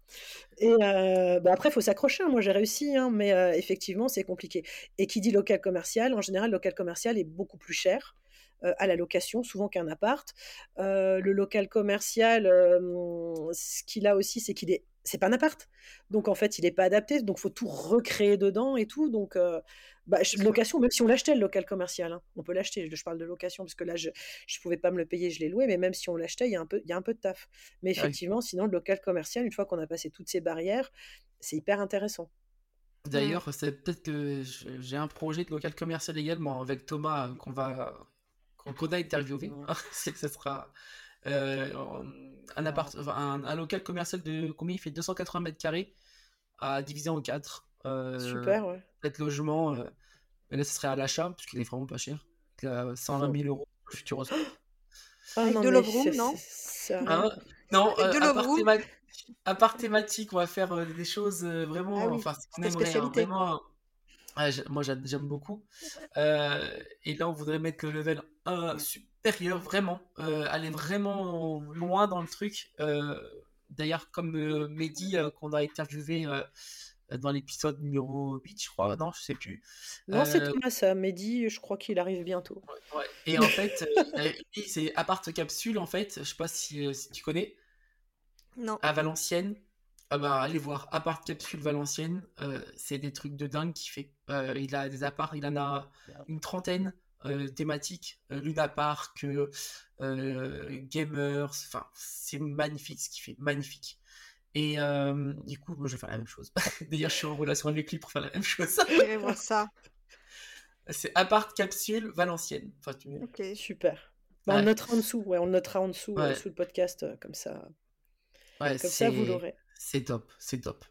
Et euh, bon, après, il faut s'accrocher. hein. Moi, j'ai réussi, hein, mais euh, effectivement, c'est compliqué. Et qui dit local commercial, en général, local commercial est beaucoup plus cher euh, à la location, souvent qu'un appart. Le local commercial, ce qu'il a aussi, c'est qu'il est, c'est pas un appart. Donc en fait, il n'est pas adapté. Donc faut tout recréer dedans et tout. Donc euh, bah, location, même si on l'achetait le local commercial, hein, on peut l'acheter. Je, je parle de location parce que là, je je pouvais pas me le payer, je l'ai loué. Mais même si on l'achetait, il y a un peu, il y a un peu de taf. Mais Ah oui. effectivement, sinon le local commercial, une fois qu'on a passé toutes ces barrières, c'est hyper intéressant. D'ailleurs, c'est peut-être que j'ai un projet de local commercial également avec Thomas euh, qu'on va qu'on a interviewé. C'est que ce sera un, appart, enfin, un, un local commercial de combien il fait? 280 mètres carrés à diviser en quatre. Euh, Super, ouais. Peut-être logement. euh, mais là, ce serait à l'achat parce qu'il est vraiment pas cher. Il a 120 000 euros le futur. Ah Avec non, rooms, c'est- non? Hein? Non, Avec euh, deux à love part théma- à part thématique, on va faire euh, des choses euh, vraiment. Ah oui, enfin, aimerait, hein, spécialité. vraiment. Ouais, moi, j'a- j'aime beaucoup. Euh, et là, on voudrait mettre le level un supérieur, vraiment. euh, aller vraiment loin dans le truc. Euh, D'ailleurs, comme euh, Mehdi, euh, qu'on a interviewé euh, dans l'épisode numéro 8, je crois. Non, je sais plus. Non, c'est Thomas, ça. Mehdi, je crois qu'il arrive bientôt. ouais. Et en fait, euh, c'est Apart Capsule, en fait. Je sais pas si, si tu connais. Non. à Valenciennes. Ah bah, allez voir, appart capsule Valenciennes, euh, c'est des trucs de dingue qu'il fait. Euh, il a des apparts, il en a une trentaine euh, thématiques, euh, Luna Park, Gamers, enfin, c'est magnifique ce qu'il fait, magnifique. Et du coup, moi, je vais faire la même chose. D'ailleurs, je suis en relation avec lui pour faire la même chose. Voir ça. c'est appart capsule Valenciennes. Enfin, tu... Ok. Super. Bah, On Ouais. notera en dessous, ouais, on notera en dessous, Ouais. sous le podcast, comme ça, Ouais, comme ça vous l'aurez. C'est top, c'est top.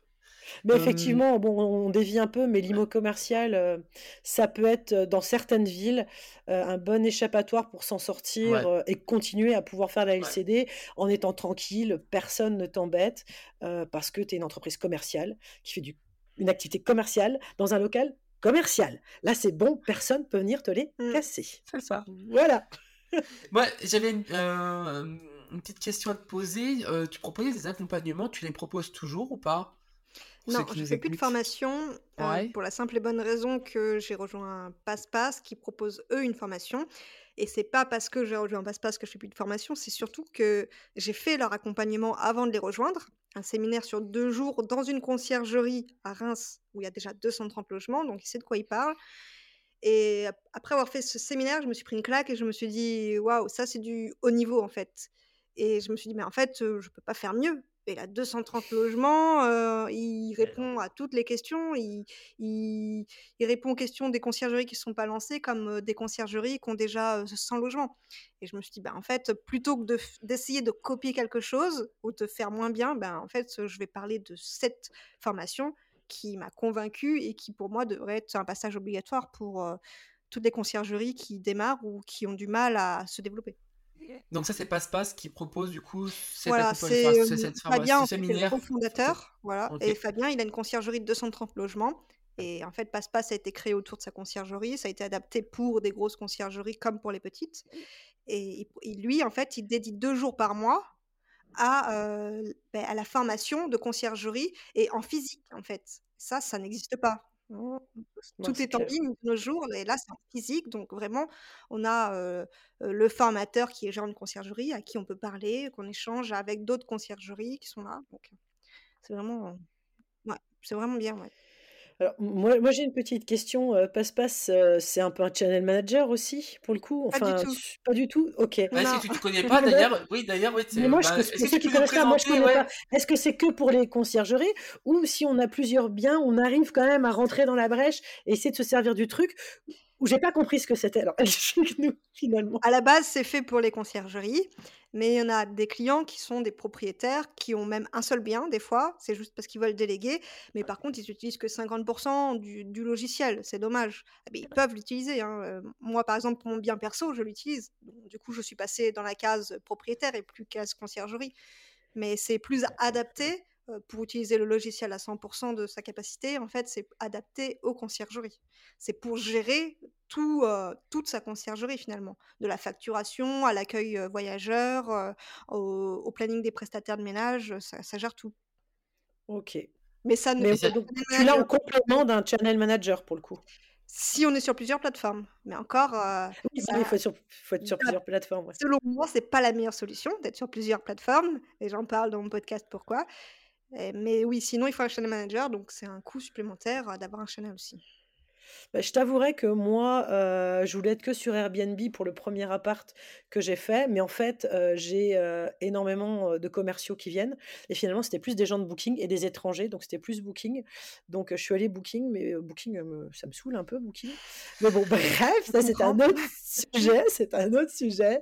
Mais Euh, effectivement, bon, on dévie un peu, mais l'IMO commercial, euh, ça peut être euh, dans certaines villes un bon échappatoire pour s'en sortir Ouais. et continuer à pouvoir faire la LCD en étant tranquille, personne ne t'embête parce que tu es une entreprise commerciale qui fait du, une activité commerciale dans un local commercial. Là, c'est bon, personne peut venir te les Mm. casser. C'est ça. Voilà. Moi, j'avais une, euh, une petite question à te poser. Euh, tu proposais des accompagnements, tu les proposes toujours ou pas? Pour ceux Non, qui je nous fais plus de écoutent. formation euh, Ouais. pour la simple et bonne raison que j'ai rejoint Passe-Passe qui propose eux une formation. Et c'est pas parce que j'ai rejoint Passe-Passe que je fais plus de formation, c'est surtout que j'ai fait leur accompagnement avant de les rejoindre. Un séminaire sur deux jours dans une conciergerie à Reims où il y a déjà 230 logements, donc il sait de quoi il parle. Et ap- après avoir fait ce séminaire, je me suis pris une claque et je me suis dit, waouh, ça c'est du haut niveau en fait. Et je me suis dit, mais en fait, euh, je peux pas faire mieux. il a 230 logements, il répond à toutes les questions, il il il répond aux questions des conciergeries qui ne sont pas lancées comme, des conciergeries qui ont déjà, heu, 100 logements et je me suis dit: «Bah, en fait, plutôt que de d'essayer de copier quelque chose ou de faire moins bien, ben, en fait, je vais parler de cette formation qui m'a convaincue et qui pour moi devrait être un passage obligatoire pour, toutes les conciergeries qui démarrent ou qui ont du mal à se développer». Donc ça, c'est Passe-Passe qui propose du coup cet Voilà, c'est, ce cette Fabien, formation, en ce fait, c'est le cofondateur, voilà et. Fabien, il a une conciergerie de 230 logements et en fait, Passe-Passe a été créé autour de sa conciergerie. Ça a été adapté pour des grosses conciergeries comme pour les petites et lui, en fait, il dédie 2 jours par mois à, heu, l beh, à la formation de conciergerie et en physique, en fait. Ça, ça n'existe pas. Mmh, tout est en ligne de nos jours et là, c'est en physique donc vraiment, on a, le formateur qui est gérant de conciergerie, à qui on peut parler, qu'on échange avec d'autres conciergeries qui sont là donc c'est vraiment, heu, ouais, c'est vraiment bien, ouais. Alors, moi moi, j'ai une petite question, heu, Passe-Passe, heu, c'est un peu un channel manager aussi, pour le coup? Pas du Enfin, tout. pas du tout? OK. Bah, que tu tu connais pas d'ailleurs? Oui, d'ailleurs, oui, mais c'est moi, je bah, est-ce pour que ceux qui connaissent pas, moi, je connais pas. Est-ce que c'est que pour les conciergeries ou si on a plusieurs biens, on arrive quand même à rentrer dans la brèche et essayer de se servir du truc? Ou j'ai pas compris ce que c'était alors explique-nous finalement. À la base, c'est fait pour les conciergeries, mais il y en a des clients qui sont des propriétaires, qui ont même un seul bien des fois, c'est juste parce qu'ils veulent déléguer, mais par contre, ils utilisent que 50 du du logiciel, c'est dommage. Ah beh, ils peuvent l'utiliser, hein, heu, moi, par exemple, pour mon bien perso, je l'utilise. Du coup, je suis passée dans la case propriétaire et plus case conciergerie. Mais c'est plus adapté, pour utiliser le logiciel à 100% de sa capacité, en fait, c'est adapté aux conciergeries. C'est pour gérer tout, toute sa conciergerie finalement, de la facturation à l'accueil, heu, au au planning des prestataires de ménage, ça ça gère tout. OK. Mais ça ne Mais pas donc channel tu l'as en manager. complément d'un channel manager pour le coup? Si on est sur plusieurs plateformes, mais encore, heu, Oui, ça il faut être sur faut être sur ça plusieurs plateformes, ouais. selon moi, c'est pas la meilleure solution d'être sur plusieurs plateformes et j'en parle dans mon podcast pourquoi. Mais oui, sinon il faut un channel manager, donc c'est un coût supplémentaire, heu, d'avoir un channel aussi. Bah, je t'avouerai que moi, heu, je voulais être que sur Airbnb pour le premier appart que j'ai fait, mais en fait, heu, j'ai, énormément, de commerciaux qui viennent et finalement, c'était plus des gens de Booking et des étrangers, donc c'était plus Booking. Donc, je suis allée Booking, mais, Booking, ça me saoule un peu Booking. Mais bon, bref, ça c'est un autre c'est un autre sujet.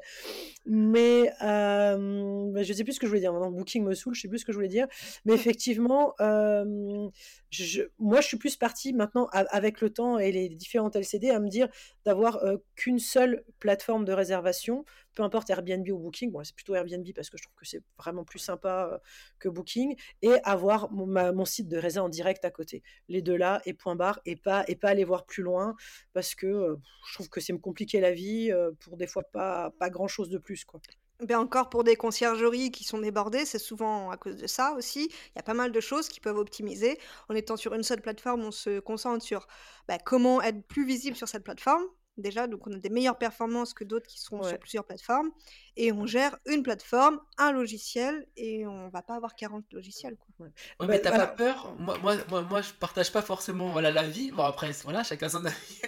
Mais, bah, je sais plus ce que je voulais dire maintenant, Booking me saoule, je sais plus ce que je voulais dire. Mais effectivement, je moi, je suis plus partie maintenant avec le temps et les différentes LCD à me dire d'avoir, heu, qu'une seule plateforme de réservation, peu importe Airbnb ou Booking. Bon, c'est plutôt Airbnb parce que je trouve que c'est vraiment plus sympa, que Booking et avoir mon site de résa en direct à côté. Les 2 là et point barre et pas et pas aller voir plus loin parce que, je trouve que c'est me compliquer la vie, pour des fois pas pas grand chose de plus, quoi. Ben, encore pour des conciergeries qui sont débordées, c'est souvent à cause de ça aussi. Il y a pas mal de choses qui peuvent optimiser. En étant sur une seule plateforme, on se concentre sur, bah, comment être plus visible sur cette plateforme. Déjà, donc on a des meilleures performances que d'autres qui sont sur plusieurs plateformes et on gère une plateforme, un logiciel et on va pas avoir 40 logiciels, quoi. Ouais. Ouais, Bah, mais tu as pas peur? Moi moi moi moi, je partage pas forcément, voilà, l'avis. Bon après, voilà, chacun son avis.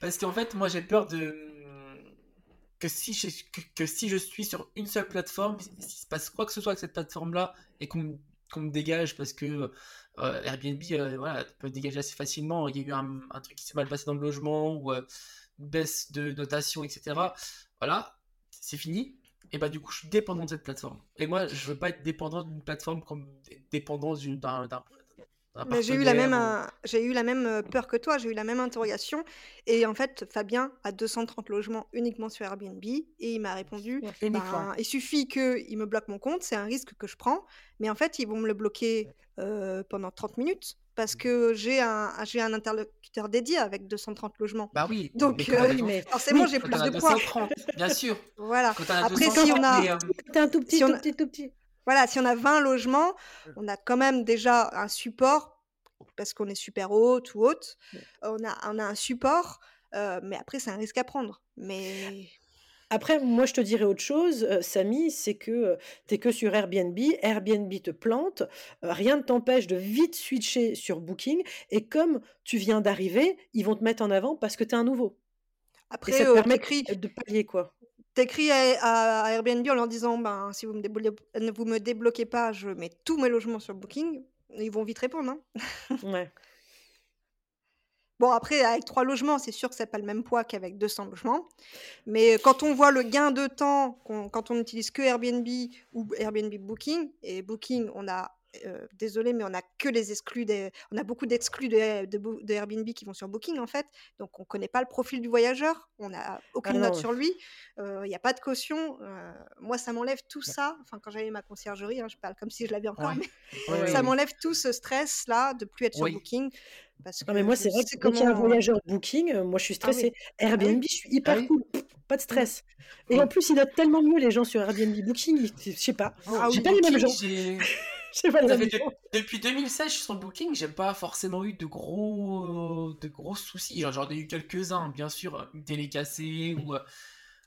Parce qu'en fait, moi, j'ai peur de, que si j'ai que que si je suis sur une seule plateforme, s'il se passe quoi que ce soit avec cette plateforme-là et qu'on qu'on me dégage parce que, heu, Airbnb, heu, voilà, peut dégager assez facilement. Il y a eu un truc qui s'est mal passé dans le logement ou, une baisse de notation et cetera. Voilà, c'est fini et bah, du coup, je suis dépendant de cette plateforme et moi, je veux pas être dépendant d'une plateforme comme dé dépendant d'un Mais j'ai eu la même, partenaire ou heu, j'ai eu la même, heu, peur que toi, j'ai eu la même interrogation et en fait, Fabien a 230 logements uniquement sur Airbnb et il m'a répondu. «Ben, il suffit qu'il me bloque mon compte, c'est un risque que je prends, mais en fait, ils vont me le bloquer, heu, pendant 30 minutes parce que j'ai un j'ai un interlocuteur dédié avec 230 logements. Bah oui, mais Donc quand tu as heu, oui, 200 mais forcément, oui, j'ai plus de poids». 230, bien sûr. Voilà. Après, mais quand si tu on230 a mais, es un tout petit, si on tout petit, tout petit. Voilà, si on a 20 logements, on a quand même déjà un support parce qu'on est super haute ou haute. Ouais. On a on a un support, mais après c'est un risque à prendre. Mais Après, moi, je te dirais autre chose, Samy, c'est que, tu es que sur Airbnb, Airbnb te plante, rien ne t'empêche de vite switcher sur Booking et comme tu viens d'arriver, ils vont te mettre en avant parce que tu es un nouveau et après, ça te permet de pallier, quoi. Écris à, à Airbnb en leur disant ben, si vous me, débloquez, vous me débloquez pas, je mets tous mes logements sur Booking. Ils vont vite répondre. Hein ouais. Bon, après, avec trois logements, c'est sûr que c'est pas le même poids qu'avec 200 logements. Mais quand on voit le gain de temps, quand on n'utilise que Airbnb ou Airbnb Booking, et Booking, on a euh, désolé, mais on a que les exclus des, on a beaucoup d'exclus de, de, Airbnb qui vont sur Booking en fait, donc on connaît pas le profil du voyageur, on n'a aucune ah note sur lui, il n'y a pas de caution. Euh, moi, ça m'enlève tout ça. Enfin, quand j'avais ma conciergerie, hein, je parle comme si je l'avais encore, mais ça m'enlève tout ce stress là de plus être sur Booking. Parce non, mais moi, c'est vrai que quand il y a un voyageur Booking, euh, moi, je suis ah stressée. Ah Airbnb, je suis hyper cool, pas de stress. Et en plus, ils notent tellement mieux les gens sur Airbnb Booking, je sais pas. j'ai pas les mêmes gens. depuis 2016, je suis sur Booking, j'ai pas forcément eu de gros, de gros soucis. J'en ai eu quelques-uns, bien sûr, une télé cassée ou,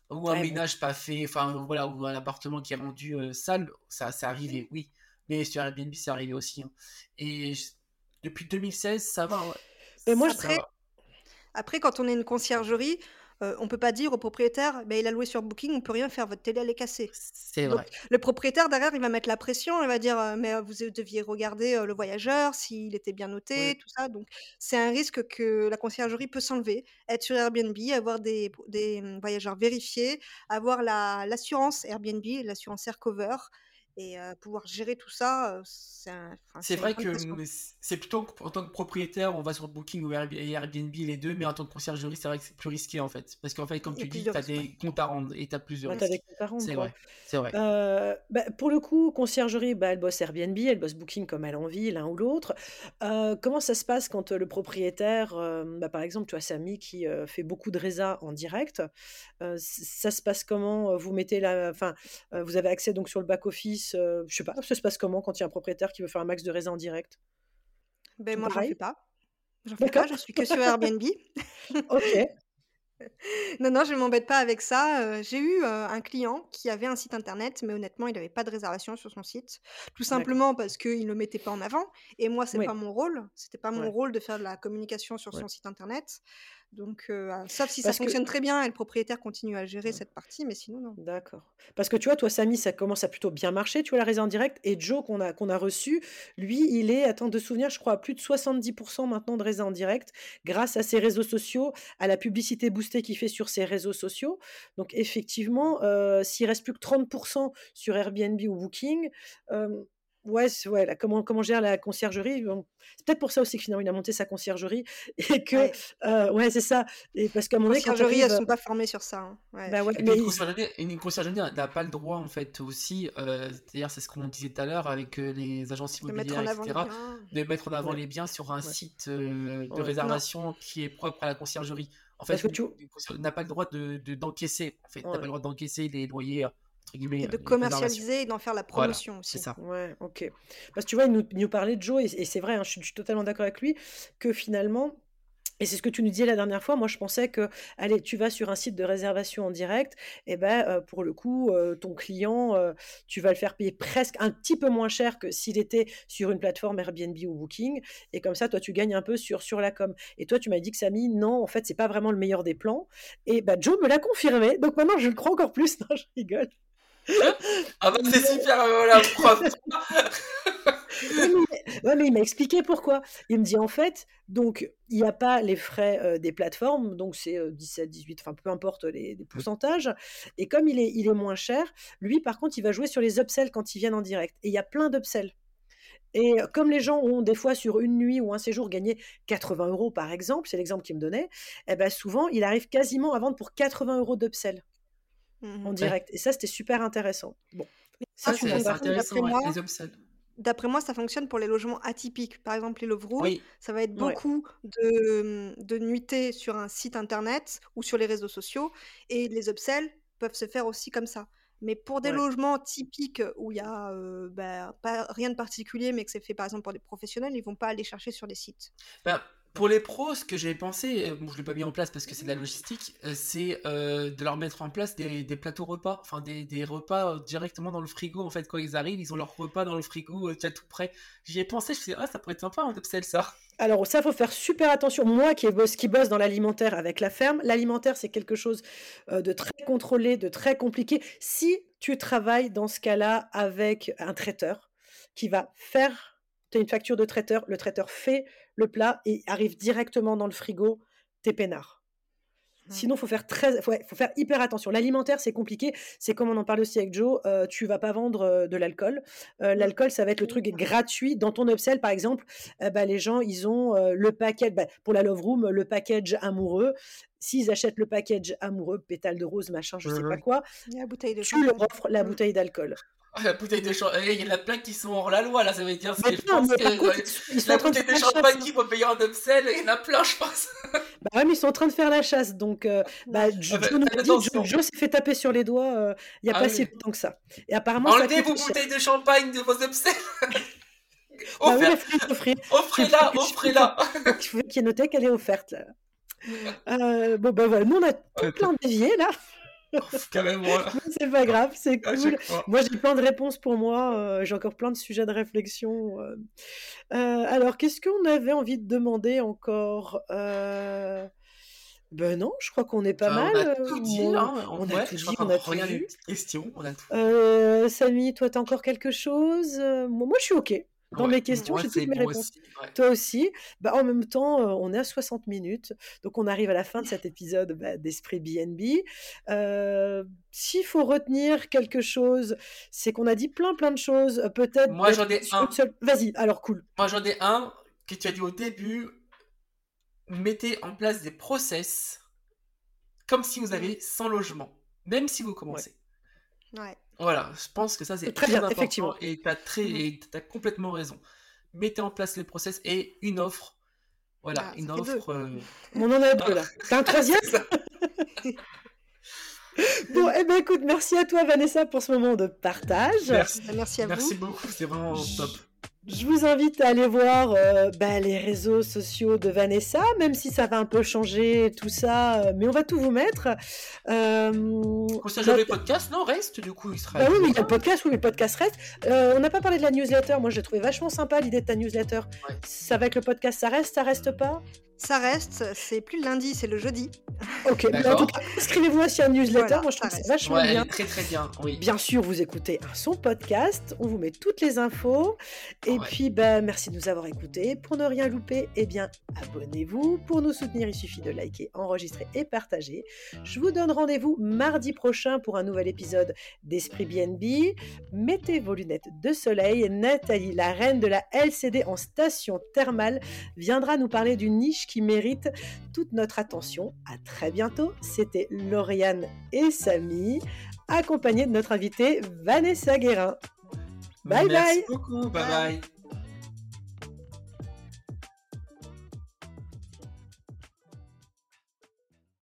ou un ménage pas fait, enfin voilà, ou un appartement qui a rendu euh, sale, ça, c'est arrivé, oui. Mais sur Airbnb, c'est arrivé aussi. Hein. Et depuis 2016, ça va. Et moi, après, après, quand on est une conciergerie, on on peut pas dire au propriétaire, bah, il a loué sur Booking, on peut rien faire, votre télé elle est cassée. C'est vrai. le propriétaire derrière, il va mettre la pression, il va dire, mais vous deviez regarder le voyageur, s'il était bien noté, tout ça. Donc c'est un risque que la conciergerie peut s'enlever, être sur Airbnb, avoir des, des mmh, voyageurs vérifiés, avoir l'assurance Airbnb, l'assurance Aircover et pouvoir gérer tout ça, c'est C'est vrai que c'est plutôt en tant que propriétaire, on va sur Booking ou Airbnb, les deux, mais en tant que conciergerie, c'est vrai que c'est plus risqué en fait. Parce qu'en fait, comme tu dis, tu as des comptes à rendre et tu as plusieurs ouais, des comptes à rendre. C'est vrai. C'est vrai. Bah, pour le coup, conciergerie, bah, elle bosse Airbnb, elle bosse Booking comme elle en vit, l'un ou l'autre. comment ça se passe quand le propriétaire, bah, par exemple, tu as Samy qui fait beaucoup de résa en direct, ça se passe comment? Vous mettez la. Enfin, vous avez accès donc sur le back-office je je sais pas, ça se passe comment quand il y a un propriétaire qui veut faire un max de raisins en direct? Ben moi, j'en fais pas. J'en fais pas, je suis que sur Airbnb. ok. Non, non, je ne m'embête pas avec ça. j'ai eu un client qui avait un site internet, mais honnêtement, il n'avait pas de réservation sur son site. Tout simplement parce qu'il ne le mettait pas en avant. Et moi, c'est n'est pas mon rôle. C'était pas mon rôle de faire de la communication sur son site internet. Donc, euh, ah, sauf si ça fonctionne très bien et le propriétaire continue à gérer cette partie, mais sinon, non. D'accord. Parce que tu vois, toi, Samy, ça commence à plutôt bien marcher, tu vois, la réserve en direct. Et Joe, qu'on a, qu'on a reçu, lui, il est, attends de souvenir, je crois, à plus de 70% maintenant de réserve en direct, grâce à ses réseaux sociaux, à la publicité boostée qu'il fait sur ses réseaux sociaux. Donc, effectivement, euh, s'il reste plus que 30% sur Airbnb ou Booking, euh, ouais, ouais comment, comment gère la conciergerie. c'est peut-être pour ça aussi que finalement il a monté sa conciergerie et que ouais, euh, c'est ça. Et parce qu'à mon avis, conciergerie, elles sont pas formées sur ça. Hein. Bah ouais, mais... une conciergerie n'a pas le droit en fait aussi. Euh, c'est-à-dire c'est ce qu'on disait tout à l'heure avec euh, les agences immobilières, etc. De mettre en avant les biens sur un site de réservation qui est propre à la conciergerie. En fait, tu n'a pas le droit de d'encaisser. en fait, n'a pas le droit d'encaisser les loyers et de commercialiser et d'en faire la promotion aussi. C'est ça. Ouais, ok. Parce que tu vois, il nous, nous parlait de Joe, et, c'est vrai, hein, je, suis, totalement d'accord avec lui, que finalement, et c'est ce que tu nous disais la dernière fois. Moi, je pensais que, allez, tu vas sur un site de réservation en direct, et ben, euh, pour le coup, euh, ton client, euh, tu vas le faire payer presque un petit peu moins cher que s'il était sur une plateforme Airbnb ou Booking. Et comme ça, toi, tu gagnes un peu sur, sur la com. Et toi, tu m'as dit que Samy, non, en fait, c'est pas vraiment le meilleur des plans. Et ben, Joe me l'a confirmé. Donc maintenant, je le crois encore plus. Non, je rigole ah bah c'est super, voilà, prof. ouais, mais, il m'a expliqué pourquoi. Il me dit en fait, donc il n'y a pas les frais euh, des plateformes, donc c'est 17, euh, 18, enfin peu importe les, pourcentages. Et comme il est, il est moins cher, lui par contre, il va jouer sur les upsells quand ils viennent en direct. Et il y a plein d'upsells. Et comme les gens ont des fois sur une nuit ou un séjour gagné 80 euros par exemple, c'est l'exemple qu'il me donnait, eh ben souvent il arrive quasiment à vendre pour 80 euros d'upsell. Mmh en direct. Et ça, c'était super intéressant. Bon. Ça, c'est intéressant, D'après moi, ça fonctionne pour les logements atypiques. Par exemple, les love rooms, ça va être beaucoup de, de nuitées sur un site internet ou sur les réseaux sociaux. Et les upsells peuvent se faire aussi comme ça. Mais pour des logements typiques où il n'y a bah, pas, rien de particulier, mais que c'est fait par exemple pour des professionnels, ils vont pas aller chercher sur des sites. Bah, pour les pros, ce que j'ai pensé, bon, je l'ai pas mis en place parce que c'est de la logistique, c'est de leur mettre en place des, plateaux repas, enfin des, repas directement dans le frigo. En fait, quand ils arrivent, ils ont leur repas dans le frigo, tu tout prêt. J'y ai pensé, je me suis dit, ah, ça pourrait être sympa un upsell ça. Alors ça, faut faire super attention. Moi qui bosse dans l'alimentaire avec la ferme, l'alimentaire c'est quelque chose de très contrôlé, de très compliqué. Si tu travailles dans ce cas-là avec un traiteur qui va faire, tu as une facture de traiteur, le traiteur fait le plat et arrive directement dans le frigo, t'es peinard. Mmh. Sinon, faut faire très, faut, faire hyper attention. L'alimentaire, c'est compliqué. C'est comme on en parle aussi avec Joe. Euh, tu vas pas vendre euh, de l'alcool. Euh, mmh. L'alcool, ça va être le truc gratuit dans ton upsell, par exemple. bah, les gens, ils ont le package bah, pour la love room, le package amoureux. S'ils achètent le package amoureux, pétale de rose, machin, je sais pas quoi, la bouteille de tu leur offres la mmh. bouteille d'alcool. Oh, la bouteille de champagne, il y en a plein qui sont hors la loi là, ça veut dire que je pense que ils, sont la bouteille de, champagne qui vont payer en upsell, il y en a plein, je pense. Bah ouais, mais ils sont en train de faire la chasse, donc euh, bah, Joe, Joe, s'est fait taper sur les doigts euh, il n'y a ah pas si longtemps que ça. Et apparemment, Enlevez vos bouteilles de champagne de vos upsells bah oui, Offrez-la, offrez-la. Il faut qu'il y ait noté qu'elle est offerte là. Euh, bon bah voilà, nous on a tout plein dévié là. c'est pas grave, c'est cool. Moi, j'ai plein de réponses pour moi. Euh, j'ai encore plein de sujets de réflexion. Euh. Euh, alors, qu'est-ce qu'on avait envie de demander encore Ben non, je crois qu'on est pas mal. On a tout dit, hein. on, a tout dit, on a tout dit. Questions, on a tout. Samy, toi, t'as encore quelque chose? Moi, je suis OK. Dans mes questions, j'ai toutes mes réponses. Toi aussi. Bah, en même temps, euh, on est à 60 minutes. Donc, on arrive à la fin de cet épisode bah, d'Esprit BNB. Euh, s'il faut retenir quelque chose, c'est qu'on a dit plein, plein de choses. Euh, peut-être. Moi, j'en ai un. Vas-y, alors cool. Moi, j'en ai un que tu as dit au début. Mettez en place des process comme si vous avez 100 logements, même si vous commencez. Ouais. Voilà, je pense que ça c'est très, bien, important effectivement. et tu as, très, mmh. as complètement raison. Mettez en place les process et une offre. Voilà, ah, une offre. Euh, On en a deux là. T'as un troisième Bon, eh ben écoute, merci à toi Vanessa pour ce moment de partage. Merci, merci à vous. Merci beaucoup, c'est vraiment top. Je vous invite à aller voir euh, bah, les réseaux sociaux de Vanessa, même si ça va un peu changer tout ça, euh, mais on va tout vous mettre. Euh, le podcast, non, reste du coup, il sera. Bah oui, mais il y a le podcast, oui, le podcast reste. Euh, on n'a pas parlé de la newsletter, moi j'ai trouvé vachement sympa l'idée de ta newsletter. Ça va être le podcast, ça reste, ça reste pas? Ça reste, c'est plus le lundi, c'est le jeudi. Ok, en tout cas, inscrivez-vous aussi à newsletter, moi je trouve ça vachement bien. Très très bien, oui. Bien sûr, vous écoutez un son podcast, on vous met toutes les infos. Et puis, ben, merci de nous avoir écoutés. Pour ne rien louper, eh bien, abonnez-vous. Pour nous soutenir, il suffit de liker, enregistrer et partager. Je vous donne rendez-vous mardi prochain pour un nouvel épisode d'Esprit BNB. Mettez vos lunettes de soleil. Nathalie, la reine de la LCD en station thermale, viendra nous parler d'une niche qui mérite toute notre attention. À très bientôt. C'était Lauriane et Samy, accompagnés de notre invitée Vanessa Guérin. Bye Merci bye. Beaucoup. bye. bye.